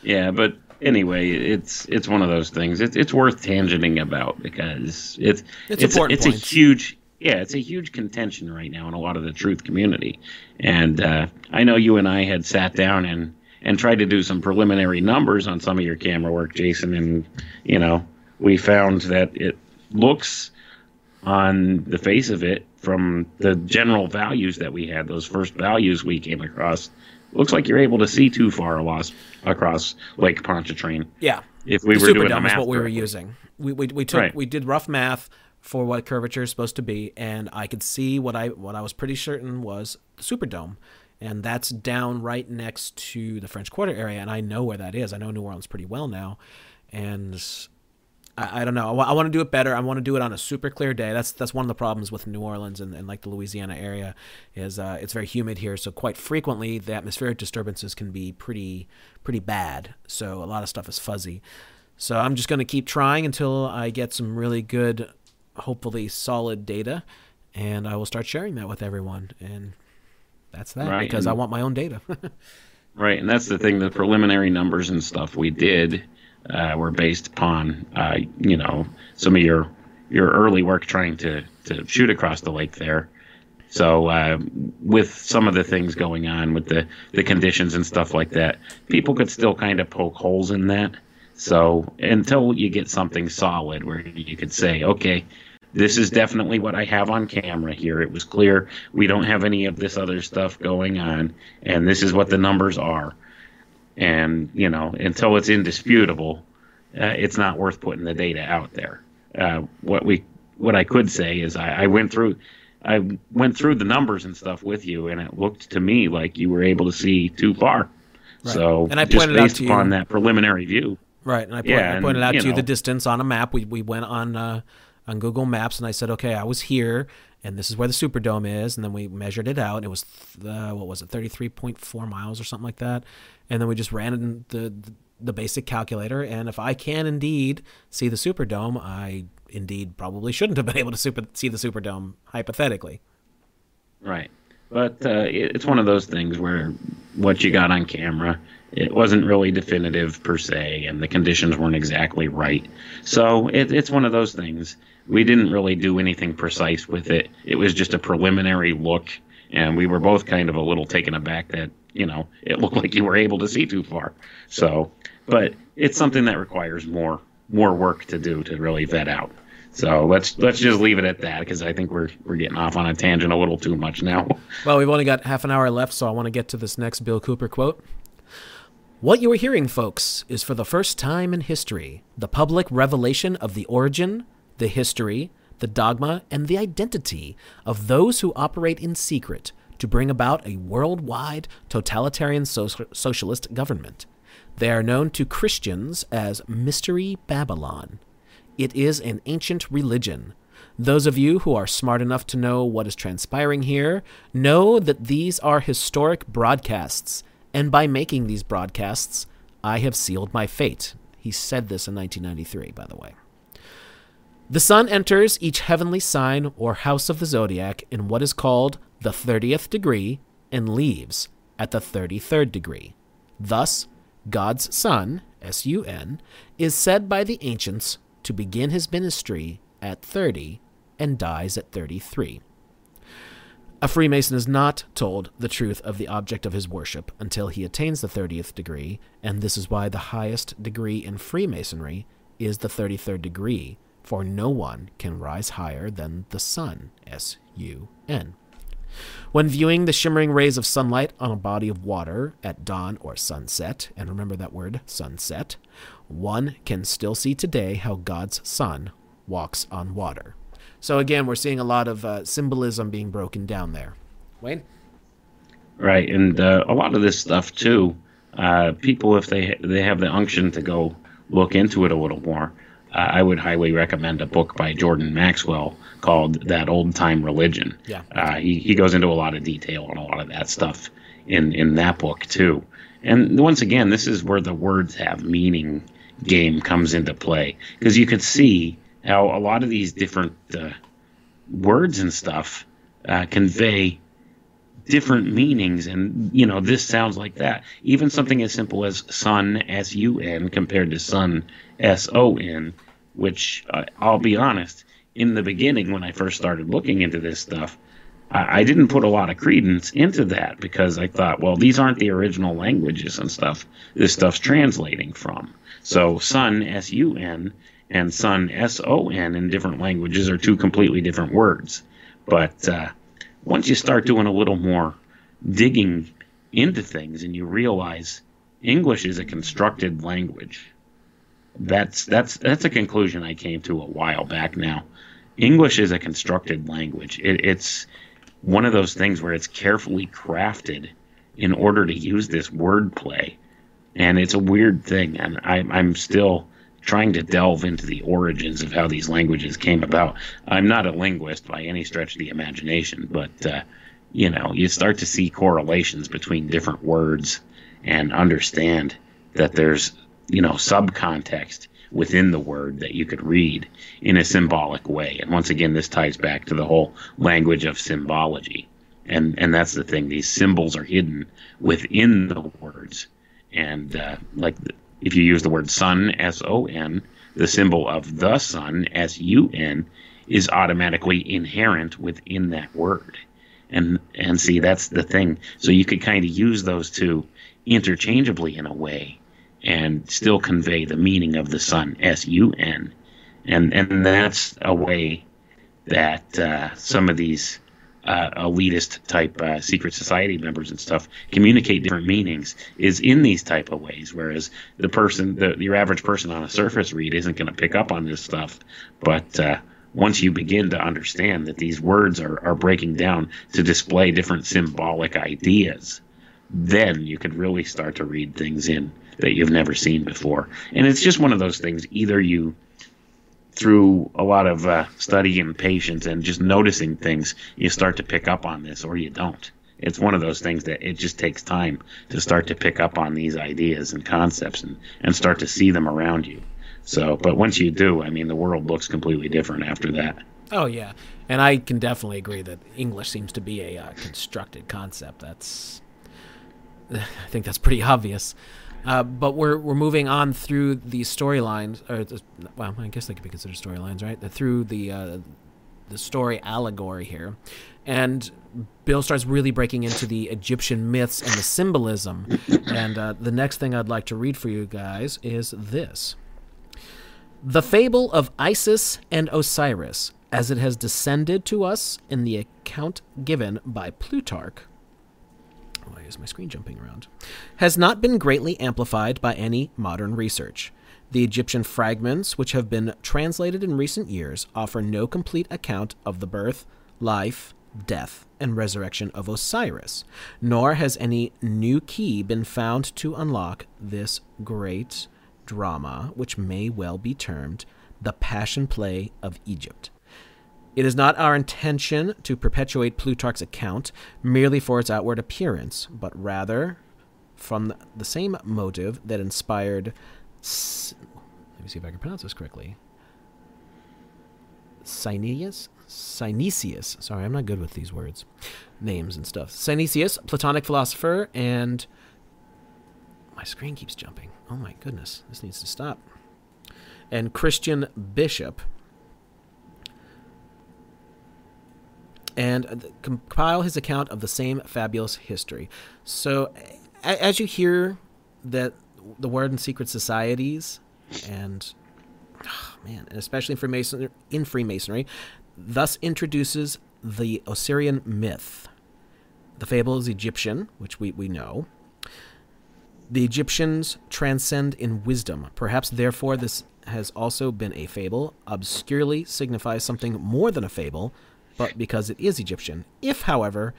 Yeah, but anyway, it's it's one of those things. It's it's worth tangenting about because it's it's it's, a, it's a huge yeah, it's a huge contention right now in a lot of the truth community. And uh, I know you and I had sat down and and tried to do some preliminary numbers on some of your camera work, Jason, and you know we found that it looks on the face of it from the general values that we had, those first values we came across, looks like you're able to see too far across across Lake Pontchartrain. Yeah. If we the were doing the math is what we were using. We, we, we took right. we did rough math for what curvature is supposed to be, and I could see what I what I was pretty certain was the Superdome and that's down right next to the French Quarter area, and I know where that is. I know New Orleans pretty well now, and I, I don't know. I, I want to do it better. I want to do it on a super clear day. That's that's one of the problems with New Orleans and, and like the Louisiana area is uh, it's very humid here, so quite frequently the atmospheric disturbances can be pretty pretty bad. So a lot of stuff is fuzzy. So I'm just going to keep trying until I get some really good, hopefully solid data, and I will start sharing that with everyone. And that's that right. because and, I want my own data. right, and that's the thing. The preliminary numbers and stuff we did uh, were based upon, uh, you know, some of your your early work trying to to shoot across the lake there. So uh, with some of the things going on with the the conditions and stuff like that, people could still kind of poke holes in that. So until you get something solid where you could say, okay, this is definitely what I have on camera here. It was clear we don't have any of this other stuff going on, and this is what the numbers are. And you know, until it's indisputable, uh, it's not worth putting the data out there. Uh, what we, what I could say is, I, I went through, I went through the numbers and stuff with you, and it looked to me like you were able to see too far. Right. So, and I just based upon you, that preliminary view, right? And I, point, yeah, I pointed out to you know, the distance on a map. We we went on. Uh, on Google Maps, and I said, okay, I was here, and this is where the Superdome is, and then we measured it out. And it was uh, what was it, thirty three point four miles or something like that, and then we just ran in the, the the basic calculator, and if I can indeed see the Superdome, I indeed probably shouldn't have been able to super, see the Superdome hypothetically. Right, but uh, it's one of those things where what you got on camera it wasn't really definitive per se, and the conditions weren't exactly right. So it, it's one of those things. We didn't really do anything precise with it. It was just a preliminary look, and we were both kind of a little taken aback that you know it looked like you were able to see too far. So, but it's something that requires more more work to do to really vet out. So let's let's just leave it at that because I think we're we're getting off on a tangent a little too much now. Well, we've only got half an hour left, so I want to get to this next Bill Cooper quote. What you are hearing, folks, is for the first time in history the public revelation of the origin, the history, the dogma, and the identity of those who operate in secret to bring about a worldwide totalitarian so- socialist government. They are known to Christians as Mystery Babylon. It is an ancient religion. Those of you who are smart enough to know what is transpiring here know that these are historic broadcasts and by making these broadcasts, I have sealed my fate. He said this in 1993, by the way. The sun enters each heavenly sign or house of the zodiac in what is called the 30th degree and leaves at the 33rd degree. Thus, God's Son, S U N, is said by the ancients to begin his ministry at 30 and dies at 33. A Freemason is not told the truth of the object of his worship until he attains the 30th degree, and this is why the highest degree in Freemasonry is the 33rd degree, for no one can rise higher than the sun, S U N. When viewing the shimmering rays of sunlight on a body of water at dawn or sunset, and remember that word, sunset, one can still see today how God's Son walks on water. So again, we're seeing a lot of uh, symbolism being broken down there. Wayne. Right, and uh, a lot of this stuff too. Uh, people, if they they have the unction to go look into it a little more, I would highly recommend a book by Jordan Maxwell called "That Old Time Religion." Yeah, uh, he he goes into a lot of detail on a lot of that stuff in in that book too. And once again, this is where the words have meaning game comes into play because you can see how a lot of these different uh, words and stuff uh, convey different meanings and you know this sounds like that even something as simple as sun s-u-n compared to sun s-o-n which uh, i'll be honest in the beginning when i first started looking into this stuff I, I didn't put a lot of credence into that because i thought well these aren't the original languages and stuff this stuff's translating from so sun s-u-n and sun, S O N, in different languages are two completely different words. But uh, once you start doing a little more digging into things and you realize English is a constructed language, that's that's that's a conclusion I came to a while back now. English is a constructed language. It, it's one of those things where it's carefully crafted in order to use this wordplay, and it's a weird thing. And I, I'm still trying to delve into the origins of how these languages came about. I'm not a linguist by any stretch of the imagination, but uh, you know, you start to see correlations between different words and understand that there's you know subcontext within the word that you could read in a symbolic way. And once again, this ties back to the whole language of symbology. And, and that's the thing. These symbols are hidden within the words. And uh, like if you use the word sun, S O N, the symbol of the sun, S U N, is automatically inherent within that word. And and see that's the thing. So you could kind of use those two interchangeably in a way and still convey the meaning of the sun, S U N. And and that's a way that uh, some of these uh, elitist type uh, secret society members and stuff communicate different meanings is in these type of ways. Whereas the person, the your average person on a surface read isn't going to pick up on this stuff, but uh, once you begin to understand that these words are, are breaking down to display different symbolic ideas, then you could really start to read things in that you've never seen before. And it's just one of those things. Either you, through a lot of uh, study and patience and just noticing things, you start to pick up on this, or you don't. It's one of those things that it just takes time to start to pick up on these ideas and concepts and, and start to see them around you. So, but once you do, I mean, the world looks completely different after that. Oh yeah, and I can definitely agree that English seems to be a uh, constructed concept. That's, I think that's pretty obvious. Uh, but we're we're moving on through the storylines, or the, well, I guess they could be considered storylines, right? Through the uh, the story allegory here, and Bill starts really breaking into the Egyptian myths and the symbolism. and uh, the next thing I'd like to read for you guys is this. The fable of Isis and Osiris, as it has descended to us in the account given by Plutarch, why is my screen jumping around? Has not been greatly amplified by any modern research. The Egyptian fragments, which have been translated in recent years, offer no complete account of the birth, life, death, and resurrection of Osiris, nor has any new key been found to unlock this great drama, which may well be termed the Passion Play of Egypt. It is not our intention to perpetuate Plutarch's account merely for its outward appearance, but rather from the same motive that inspired. Let me see if I can pronounce this correctly. Synesius? Synesius. Sorry, I'm not good with these words, names and stuff. Synesius, Platonic philosopher, and my screen keeps jumping. Oh my goodness, this needs to stop. And Christian Bishop. And compile his account of the same fabulous history. So, as you hear that the word in secret societies, and oh man, and especially in Freemasonry, in Freemasonry, thus introduces the Osirian myth. The fable is Egyptian, which we, we know. The Egyptians transcend in wisdom. Perhaps, therefore, this has also been a fable, obscurely signifies something more than a fable, but because it is Egyptian. If, however,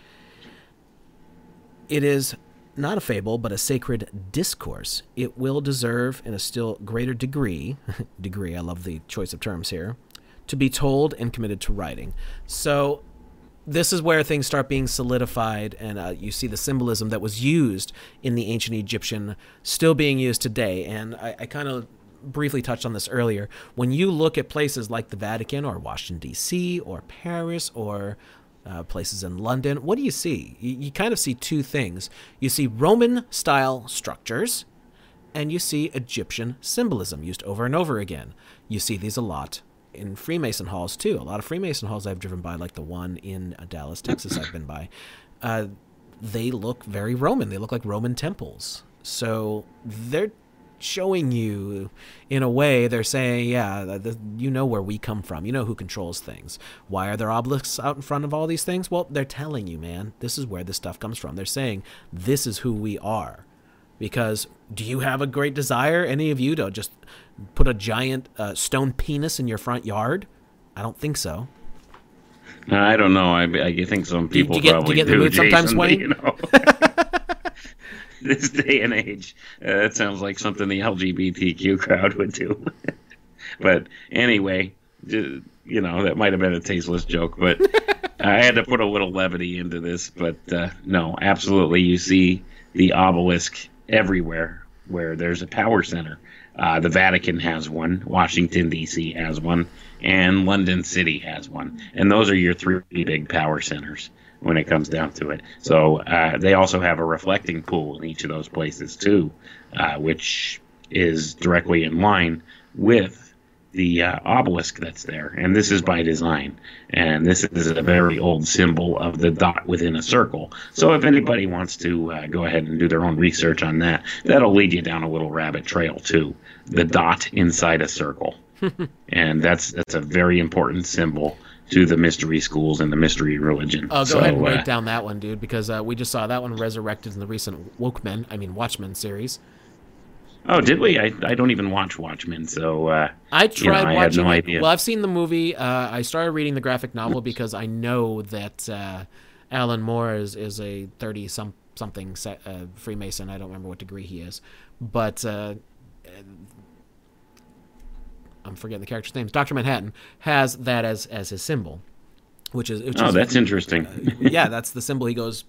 it is not a fable, but a sacred discourse, it will deserve, in a still greater degree, degree, I love the choice of terms here, to be told and committed to writing. So this is where things start being solidified, and uh, you see the symbolism that was used in the ancient Egyptian still being used today. And I, I kind of briefly touched on this earlier. When you look at places like the Vatican or Washington, D.C., or Paris, or uh, places in London, what do you see? You, you kind of see two things. You see Roman style structures, and you see Egyptian symbolism used over and over again. You see these a lot in Freemason halls too. A lot of Freemason halls I've driven by, like the one in uh, Dallas, Texas, I've been by. Uh, they look very Roman. They look like Roman temples. So they're showing you, in a way, they're saying, yeah, the, you know where we come from. You know who controls things. Why are there obelisks out in front of all these things? Well, they're telling you, man, this is where this stuff comes from. They're saying, this is who we are. Because do you have a great desire, any of you, to just put a giant uh, stone penis in your front yard? I don't think so. I don't know. I, I think some people do you get, probably do. You get the mood Jason, sometimes, Wayne? You know? this day and age, uh, that sounds like something the LGBTQ crowd would do. but anyway, you know that might have been a tasteless joke, but I had to put a little levity into this. But uh, no, absolutely, you see the obelisk everywhere where there's a power center Uh, the Vatican has one, Washington D.C. has one, and London City has one, and those are your three big power centers when it comes down to it. So uh, they also have a reflecting pool in each of those places too, uh, which is directly in line with the uh, obelisk that's there, and this is by design. And this is a very old symbol of the dot within a circle. So if anybody wants to uh, go ahead and do their own research on that, that'll lead you down a little rabbit trail too. The dot inside a circle, and that's that's a very important symbol to the mystery schools and the mystery religion. Oh, go so, ahead and break uh, down that one, dude, because uh, we just saw that one resurrected in the recent Wokemen, I mean Watchmen series. Oh, did we? I, I don't even watch Watchmen, so uh, I tried you know, I watching. No it. Well, I've seen the movie. Uh, I started reading the graphic novel because I know that uh, Alan Moore is, is a thirty some something uh, Freemason. I don't remember what degree he is, but uh, I'm forgetting the character's name. Doctor Manhattan has that as as his symbol, which is which oh, is, that's interesting. Uh, yeah, that's the symbol. He goes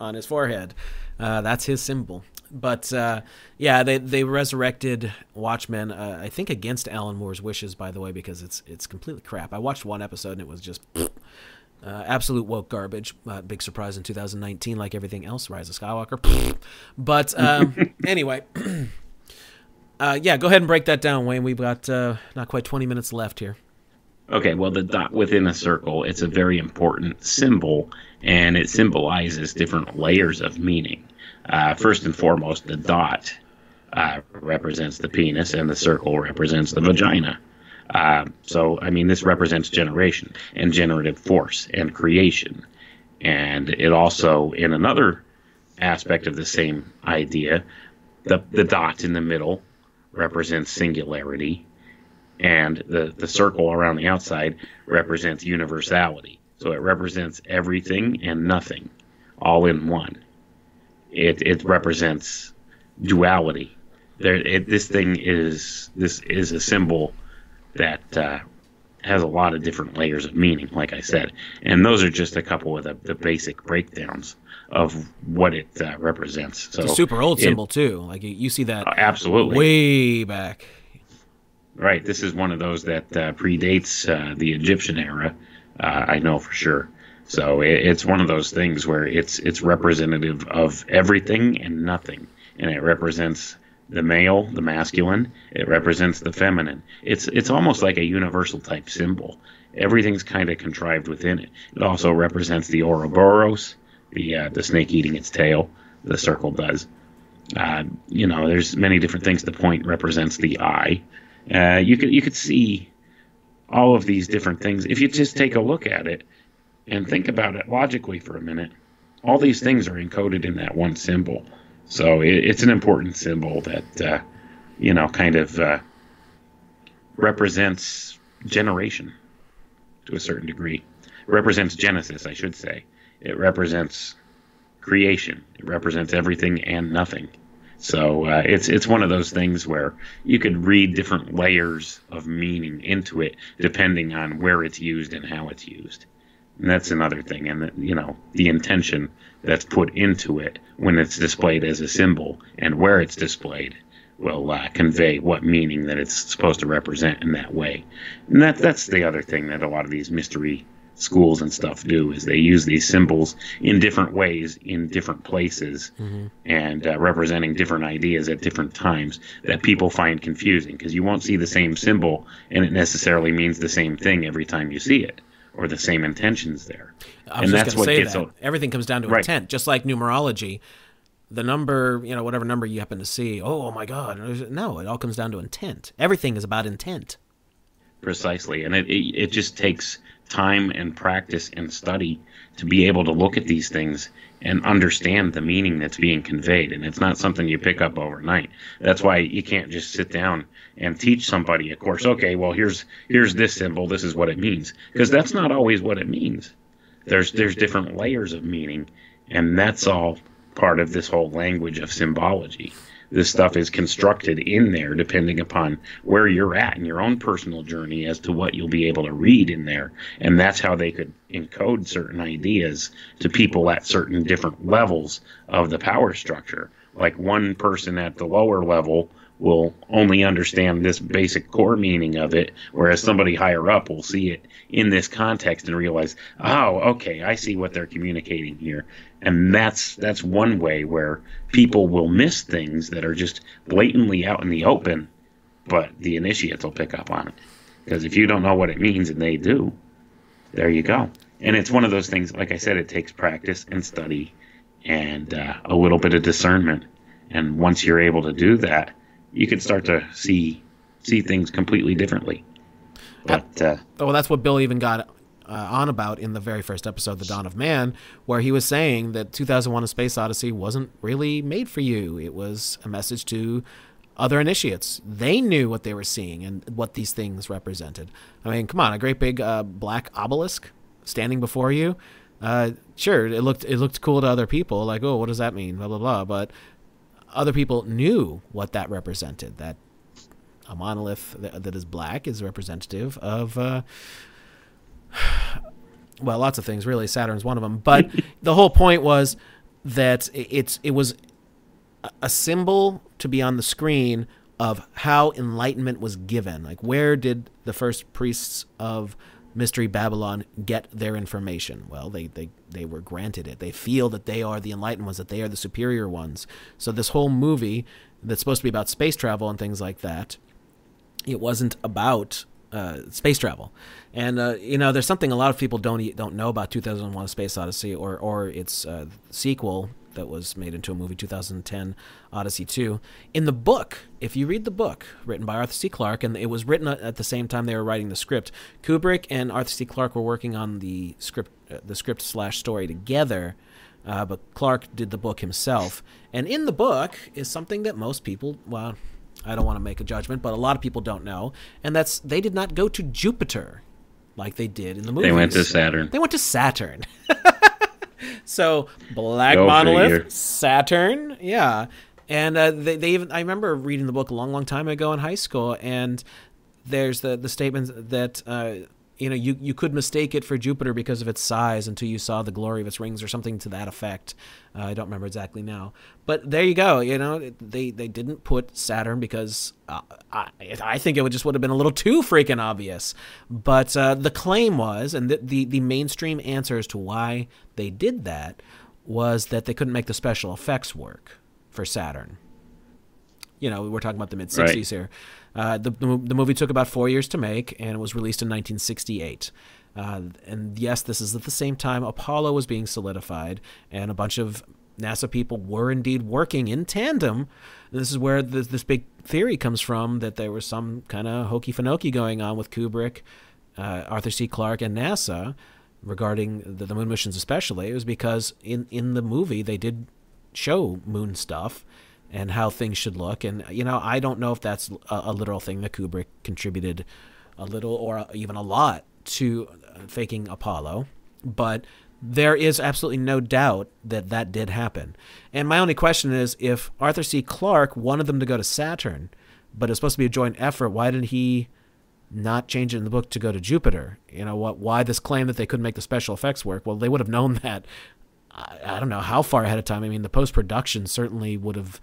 on his forehead. that's his symbol. But uh, yeah, they they resurrected Watchmen. Uh, I think against Alan Moore's wishes, by the way, because it's it's completely crap. I watched one episode and it was just uh, absolute woke garbage. Uh, big surprise in 2019, like everything else. Rise of Skywalker. but um, anyway. Uh, yeah, go ahead and break that down, Wayne. We've got uh, not quite 20 minutes left here. Okay, well, the dot within a circle, it's a very important symbol, and it symbolizes different layers of meaning. Uh, first and foremost, the dot uh, represents the penis, and the circle represents the vagina. Uh, so, I mean, this represents generation and generative force and creation. And it also, in another aspect of the same idea, the, the dot in the middle represents singularity, and the, the circle around the outside represents universality. So it represents everything and nothing all in one it it represents duality. There, it, this thing is this is a symbol that uh, has a lot of different layers of meaning, like I said, and those are just a couple of the, the basic breakdowns of what it uh, represents. So it's a super old it, symbol too. Like you, you see that uh, absolutely way back. Right. This is one of those that uh, predates uh, the Egyptian era. Uh, I know for sure. So it, it's one of those things where it's it's representative of everything and nothing, and it represents the male, the masculine. It represents the feminine. It's it's almost like a universal type symbol. Everything's kind of contrived within it. It also represents the Ouroboros, the uh, the snake eating its tail. The circle does. Uh, you know, there's many different things. The point represents the eye. Uh, you could you could see all of these different things if you just take a look at it and think about it logically for a minute, all these things are encoded in that one symbol. So it, it's an important symbol that, uh, you know, kind of uh, represents generation to a certain degree. Represents Genesis, I should say. It represents creation. It represents everything and nothing. So uh, it's it's one of those things where you could read different layers of meaning into it depending on where it's used and how it's used. And that's another thing, and you know the intention that's put into it when it's displayed as a symbol and where it's displayed will uh, convey what meaning that it's supposed to represent in that way. And that that's the other thing that a lot of these mystery schools and stuff do is they use these symbols in different ways in different places mm-hmm. and uh, representing different ideas at different times that people find confusing because you won't see the same symbol and it necessarily means the same thing every time you see it or the same intentions there. I was and just going to say that everything comes down to right. intent, just like numerology. The number, you know, whatever number you happen to see, oh, oh my God, no, it all comes down to intent. Everything is about intent. Precisely, and it, it, it just takes time and practice and study to be able to look at these things and understand the meaning that's being conveyed. And it's not something you pick up overnight. That's why you can't just sit down and teach somebody a course. Okay, well here's here's this symbol. This is what it means because that's not always what it means. There's there's different layers of meaning, and that's all part of this whole language of symbology this stuff is constructed in there depending upon where you're at in your own personal journey as to what you'll be able to read in there. And that's how they could encode certain ideas to people at certain different levels of the power structure. Like one person at the lower level will only understand this basic core meaning of it, whereas somebody higher up will see it in this context and realize, oh, okay, I see what they're communicating here. And that's that's one way where people will miss things that are just blatantly out in the open, but the initiates will pick up on it. Because if you don't know what it means and they do, there you go. And it's one of those things, like I said, it takes practice and study and uh, a little bit of discernment. And once you're able to do that, you can start to see see things completely differently. But uh, well, that's what Bill even got uh, on about in the very first episode, The Dawn of Man, where he was saying that 2001: A Space Odyssey wasn't really made for you. It was a message to other initiates. They knew what they were seeing and what these things represented. I mean, come on, a great big uh, black obelisk standing before you. Uh, sure, it looked it looked cool to other people, like, oh, what does that mean? Blah blah blah. But other people knew what that represented. That a monolith that, that is black is representative of, uh, well, lots of things. Really, Saturn's one of them. But the whole point was that it's it was a symbol to be on the screen of how enlightenment was given. Like, where did the first priests of Mystery Babylon get their information? Well, they, they, they were granted it. They feel that they are the enlightened ones, that they are the superior ones. So, this whole movie that's supposed to be about space travel and things like that, it wasn't about uh, space travel. And, uh, you know, there's something a lot of people don't don't know about 2001 Space Odyssey or, or its uh, sequel, that was made into a movie, 2010 Odyssey 2. In the book, if you read the book written by Arthur C. Clarke, and it was written at the same time they were writing the script, Kubrick and Arthur C. Clarke were working on the script, uh, the script slash story together. Uh, but Clarke did the book himself, and in the book is something that most people, well, I don't want to make a judgment, but a lot of people don't know, and that's they did not go to Jupiter like they did in the movie. They went to Saturn. They went to Saturn. so Black Go Monolith, Saturn, yeah. And uh, they, they even I remember reading the book a long, long time ago in high school, and there's the the statement that uh, you know you you could mistake it for Jupiter because of its size until you saw the glory of its rings or something to that effect. Uh, I don't remember exactly now, but there you go. You know they they didn't put Saturn because uh, I I think it would just would have been a little too freaking obvious. But uh, the claim was, and the, the the mainstream answer as to why they did that was that they couldn't make the special effects work for Saturn. You know, we're talking about the mid '60s right. here. Uh, the, the movie took about four years to make, and it was released in 1968. Uh, and yes, this is at the same time Apollo was being solidified, and a bunch of NASA people were indeed working in tandem. This is where this, this big theory comes from that there was some kind of hokey fanoki going on with Kubrick, uh, Arthur C. Clarke, and NASA regarding the, the moon missions, especially. It was because in, in the movie they did show moon stuff and how things should look. And you know, I don't know if that's a, a literal thing that Kubrick contributed a little or even a lot to uh, faking Apollo, but there is absolutely no doubt that that did happen. And my only question is if Arthur C. Clarke wanted them to go to Saturn, but it's supposed to be a joint effort, why didn't he not change it in the book to go to Jupiter? You know, what why this claim that they couldn't make the special effects work? Well, they would have known that I, I don't know how far ahead of time. I mean, the post production certainly would have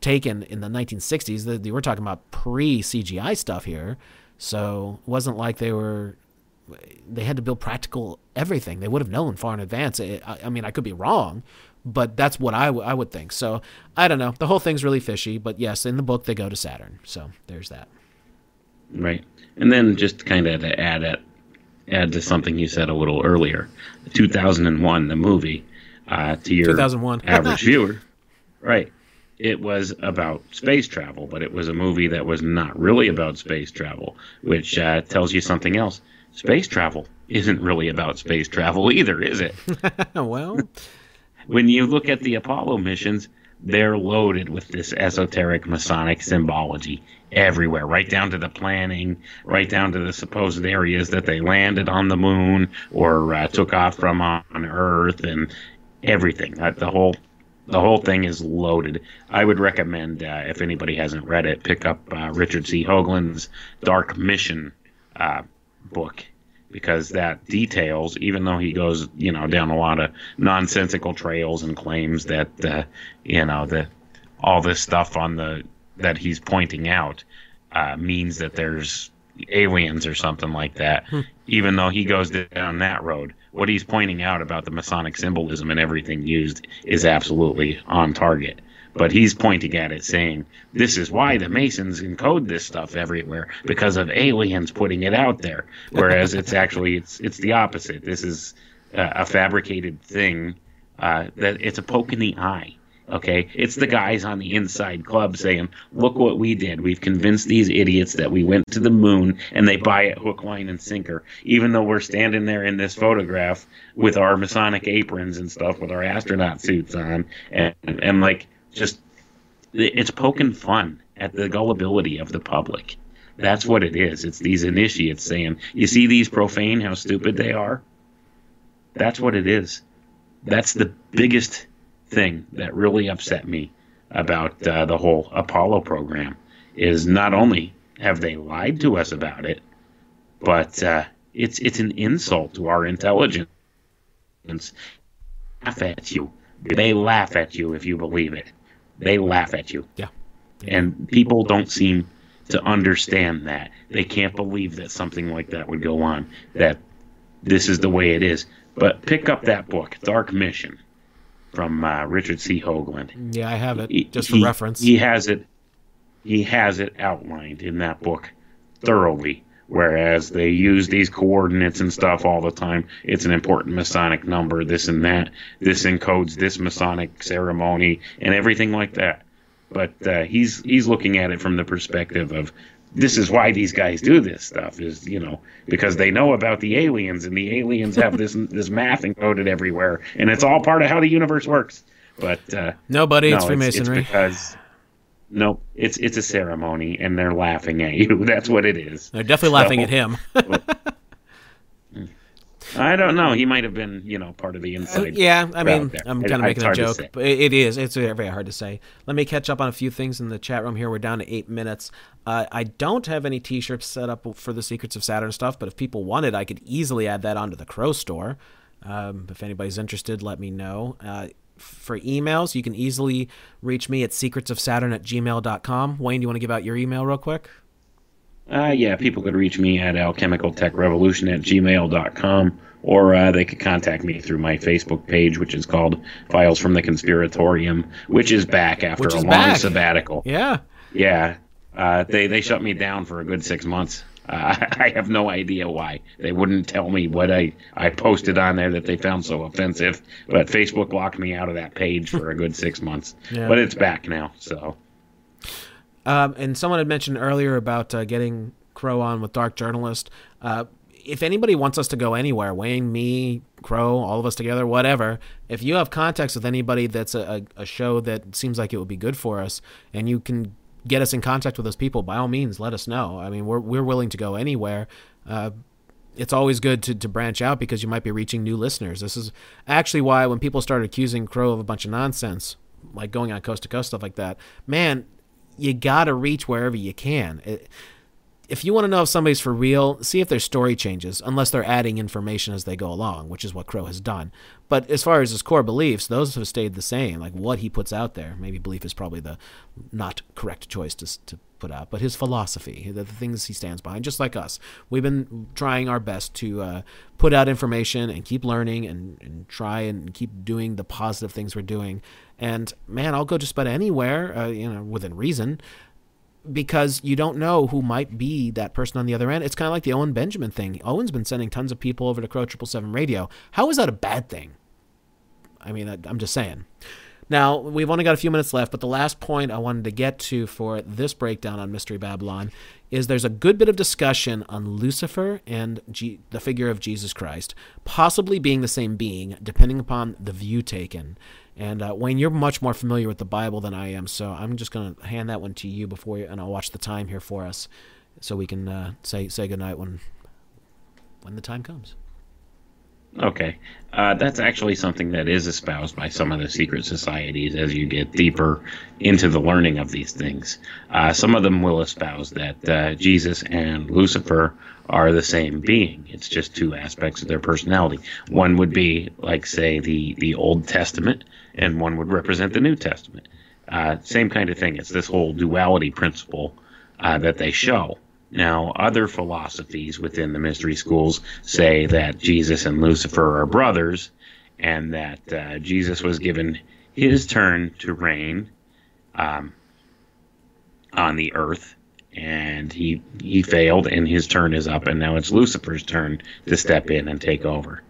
taken in the 1960s. They, they were talking about pre CGI stuff here, so it wasn't like they were. They had to build practical everything. They would have known far in advance. I, I mean, I could be wrong, but that's what I, w- I would think. So I don't know. The whole thing's really fishy. But yes, in the book they go to Saturn. So there's that. Right, and then just kind of to add it, add to something you said a little earlier, 2001, the movie uh, to your 2001 average viewer. Right. It was about space travel, but it was a movie that was not really about space travel, which uh, tells you something else. Space travel isn't really about space travel either, is it? well, when you look at the Apollo missions, they're loaded with this esoteric Masonic symbology everywhere, right down to the planning, right down to the supposed areas that they landed on the moon or uh, took off from on Earth, and everything. The whole the whole thing is loaded. I would recommend uh, if anybody hasn't read it, pick up uh, Richard C. Hoagland's Dark Mission uh, book because that details, even though he goes you know down a lot of nonsensical trails and claims that uh, you know that all this stuff on the that he's pointing out uh, means that there's aliens or something like that, hmm. even though he goes down that road. What he's pointing out about the Masonic symbolism and everything used is absolutely on target. But he's pointing at it saying, this is why the Masons encode this stuff everywhere because of aliens putting it out there. Whereas it's actually, it's, it's the opposite. This is uh, a fabricated thing uh, that it's a poke in the eye Okay, it's the guys on the inside club saying, "Look what we did. We've convinced these idiots that we went to the moon, and they buy it hook, line, and sinker." Even though we're standing there in this photograph with our Masonic aprons and stuff, with our astronaut suits on, and and like just it's poking fun at the gullibility of the public. That's what it is. It's these initiates saying, "You see these profane? How stupid they are." That's what it is. That's the biggest thing that really upset me about uh, the whole Apollo program is not only have they lied to us about it, but uh, it's it's an insult to our intelligence. Laugh at you. They laugh at you if you believe it. They laugh at you. Yeah. And people don't seem to understand that. They can't believe that something like that would go on. That this is the way it is. But pick up that book, Dark Mission from uh, Richard C. Hoagland. Yeah, I have it just for he, reference. He has it. He has it outlined in that book thoroughly. Whereas they use these coordinates and stuff all the time. It's an important Masonic number, this and that. This encodes this Masonic ceremony and everything like that. But uh, he's he's looking at it from the perspective of this is why these guys do this stuff is you know because they know about the aliens and the aliens have this this math encoded everywhere and it's all part of how the universe works. But uh nobody no, it's freemasonry it's, it's because no it's it's a ceremony and they're laughing at you. That's what it is. They're definitely so, laughing at him I don't know. He might have been, you know, part of the uh, inside. Uh, yeah, I mean, I'm kind of making a joke, but it is. It's very hard to say. Let me catch up on a few things in the chat room here. We're down to eight minutes. Uh, I don't have any T-shirts set up for the Secrets of Saturn stuff, but if people wanted, I could easily add that onto the Crow store. Um, if anybody's interested, let me know. Uh, for emails, you can easily reach me at secretsofsaturn at gmail.com. Wayne, do you want to give out your email real quick? Uh, yeah, people could reach me at alchemicaltechrevolution at gmail.com, or uh, they could contact me through my Facebook page, which is called Files from the Conspiratorium, which is back after is a long back. sabbatical. Yeah. Yeah. Uh, they, they shut me down for a good six months. Uh, I have no idea why. They wouldn't tell me what I, I posted on there that they found so offensive, but Facebook locked me out of that page for a good six months. Yeah. But it's back now, so. Um, and someone had mentioned earlier about uh, getting Crow on with Dark Journalist. Uh, if anybody wants us to go anywhere, Wayne, me, Crow, all of us together, whatever, if you have contacts with anybody that's a, a, show that seems like it would be good for us and you can get us in contact with those people, by all means, let us know. I mean, we're, we're willing to go anywhere. Uh, it's always good to, to branch out because you might be reaching new listeners. This is actually why when people started accusing Crow of a bunch of nonsense, like going on coast to coast stuff like that, man, you got to reach wherever you can. It, if you want to know if somebody's for real, see if their story changes, unless they're adding information as they go along, which is what Crow has done. But as far as his core beliefs, those have stayed the same. Like what he puts out there, maybe belief is probably the not correct choice to, to put out, but his philosophy, the, the things he stands behind, just like us. We've been trying our best to uh, put out information and keep learning and, and try and keep doing the positive things we're doing. And man, I'll go just about anywhere, uh, you know, within reason, because you don't know who might be that person on the other end. It's kind of like the Owen Benjamin thing. Owen's been sending tons of people over to Crow Triple Seven Radio. How is that a bad thing? I mean, I'm just saying. Now, we've only got a few minutes left, but the last point I wanted to get to for this breakdown on Mystery Babylon is there's a good bit of discussion on Lucifer and G- the figure of Jesus Christ, possibly being the same being, depending upon the view taken. And uh, Wayne, you're much more familiar with the Bible than I am, so I'm just going to hand that one to you before, you, and I'll watch the time here for us, so we can uh, say say goodnight when when the time comes. Okay, uh, that's actually something that is espoused by some of the secret societies as you get deeper into the learning of these things. Uh, some of them will espouse that uh, Jesus and Lucifer are the same being. It's just two aspects of their personality. One would be like, say, the the Old Testament, and one would represent the New Testament. Uh, same kind of thing. It's this whole duality principle uh, that they show. Now, other philosophies within the mystery schools say that Jesus and Lucifer are brothers, and that uh, Jesus was given his turn to reign um, on the earth, and he he failed, and his turn is up, and now it's Lucifer's turn to step in and take over.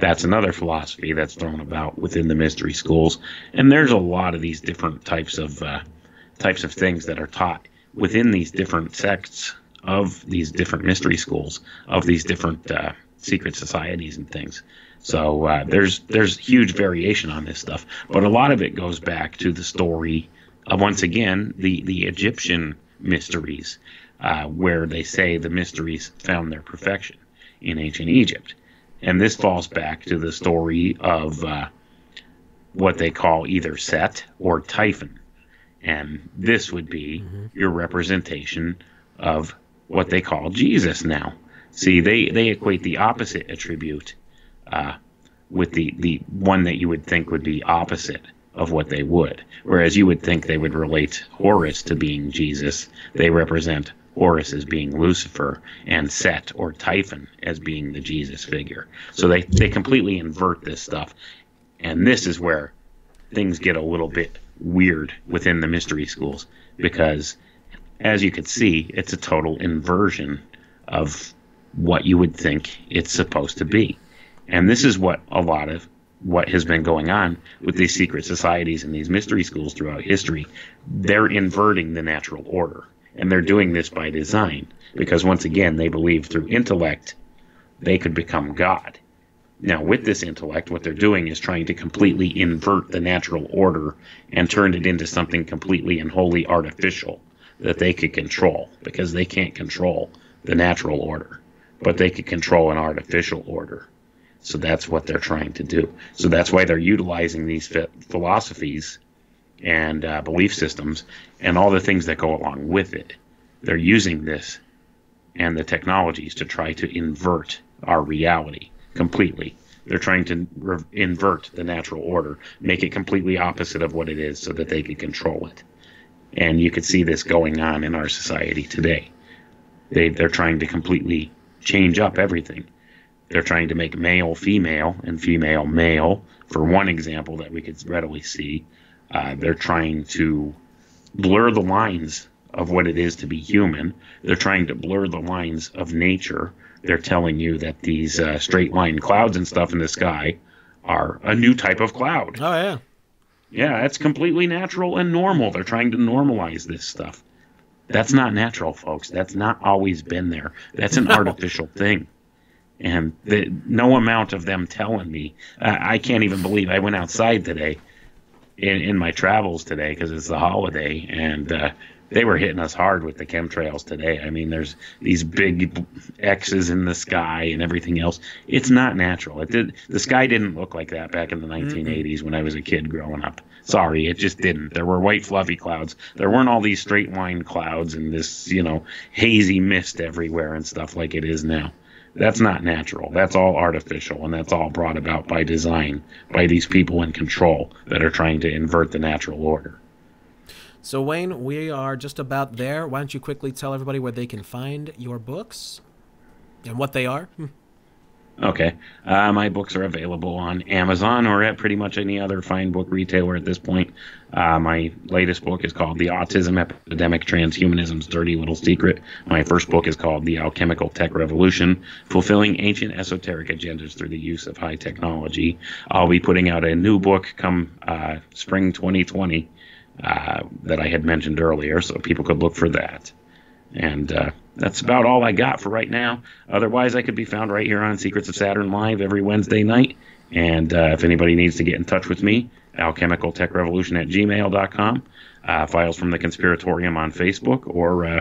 That's another philosophy that's thrown about within the mystery schools, and there's a lot of these different types of uh, types of things that are taught within these different sects of these different mystery schools, of these different uh, secret societies and things. So uh, there's there's huge variation on this stuff, but a lot of it goes back to the story of once again the the Egyptian mysteries, uh, where they say the mysteries found their perfection in ancient Egypt, and this falls back to the story of uh, what they call either Set or Typhon, and this would be mm-hmm. your representation of what they call Jesus now. See, they, they equate the opposite attribute uh, with the, the one that you would think would be opposite of what they would. Whereas you would think they would relate Horus to being Jesus, they represent Horus as being Lucifer and Set or Typhon as being the Jesus figure. So they, they completely invert this stuff. And this is where things get a little bit weird within the mystery schools because as you can see, it's a total inversion of what you would think it's supposed to be. And this is what a lot of what has been going on with these secret societies and these mystery schools throughout history. They're inverting the natural order. And they're doing this by design because, once again, they believe through intellect they could become God. Now, with this intellect, what they're doing is trying to completely invert the natural order and turn it into something completely and wholly artificial that they could control because they can't control the natural order, but they could control an artificial order. So that's what they're trying to do. So that's why they're utilizing these philosophies and uh, belief systems and all the things that go along with it. They're using this and the technologies to try to invert our reality completely. They're trying to re- invert the natural order, make it completely opposite of what it is so that they can control it. And you could see this going on in our society today. They, they're trying to completely change up everything. They're trying to make male female and female male, for one example that we could readily see. Uh, they're trying to blur the lines of what it is to be human. They're trying to blur the lines of nature. They're telling you that these uh, straight line clouds and stuff in the sky are a new type of cloud. Oh, yeah. Yeah, it's completely natural and normal. They're trying to normalize this stuff. That's not natural, folks. That's not always been there. That's an no. artificial thing. And the, no amount of them telling me, uh, I can't even believe I went outside today in, in my travels today because it's the holiday, and uh, they were hitting us hard with the chemtrails today. I mean, there's these big X's in the sky and everything else. It's not natural. It did. The sky didn't look like that back in the 1980s mm-hmm. when I was a kid growing up. Sorry, it just didn't. There were white fluffy clouds. There weren't all these straight line clouds and this, you know, hazy mist everywhere and stuff like it is now. That's not natural. That's all artificial, and that's all brought about by design by these people in control that are trying to invert the natural order. So, Wayne, we are just about there. Why don't you quickly tell everybody where they can find your books and what they are? Hmm. Okay. Uh, my books are available on Amazon or at pretty much any other fine book retailer at this point. Uh, my latest book is called The Autism Epidemic Transhumanism's Dirty Little Secret. My first book is called The Alchemical Tech Revolution Fulfilling Ancient Esoteric Agendas Through the Use of High Technology. I'll be putting out a new book come uh, spring 2020 uh, that I had mentioned earlier, so people could look for that. And uh, that's about all I got for right now. Otherwise, I could be found right here on Secrets of Saturn Live every Wednesday night. And uh, if anybody needs to get in touch with me, alchemical tech revolution at gmail.com, uh, files from the conspiratorium on Facebook, or uh,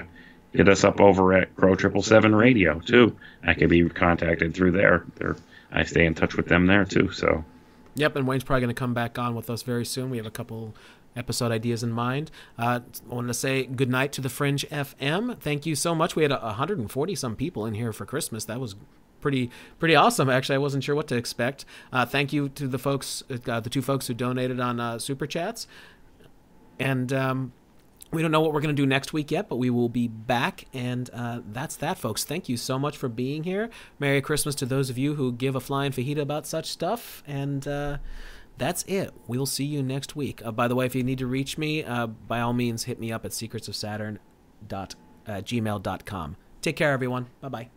hit us up over at Crow Triple Seven Radio too. I can be contacted through there. They're, I stay in touch with them there too. So. Yep, and Wayne's probably going to come back on with us very soon. We have a couple episode ideas in mind. Uh, I want to say good night to the Fringe FM. Thank you so much. We had 140 some people in here for Christmas. That was pretty pretty awesome. Actually, I wasn't sure what to expect. Uh, thank you to the folks, uh, the two folks who donated on uh, super chats. And um, we don't know what we're going to do next week yet, but we will be back. And uh, that's that, folks. Thank you so much for being here. Merry Christmas to those of you who give a flying fajita about such stuff. And uh, that's it. We'll see you next week. Uh, by the way, if you need to reach me, uh, by all means, hit me up at secretsofsaturn.gmail.com. Take care, everyone. Bye bye.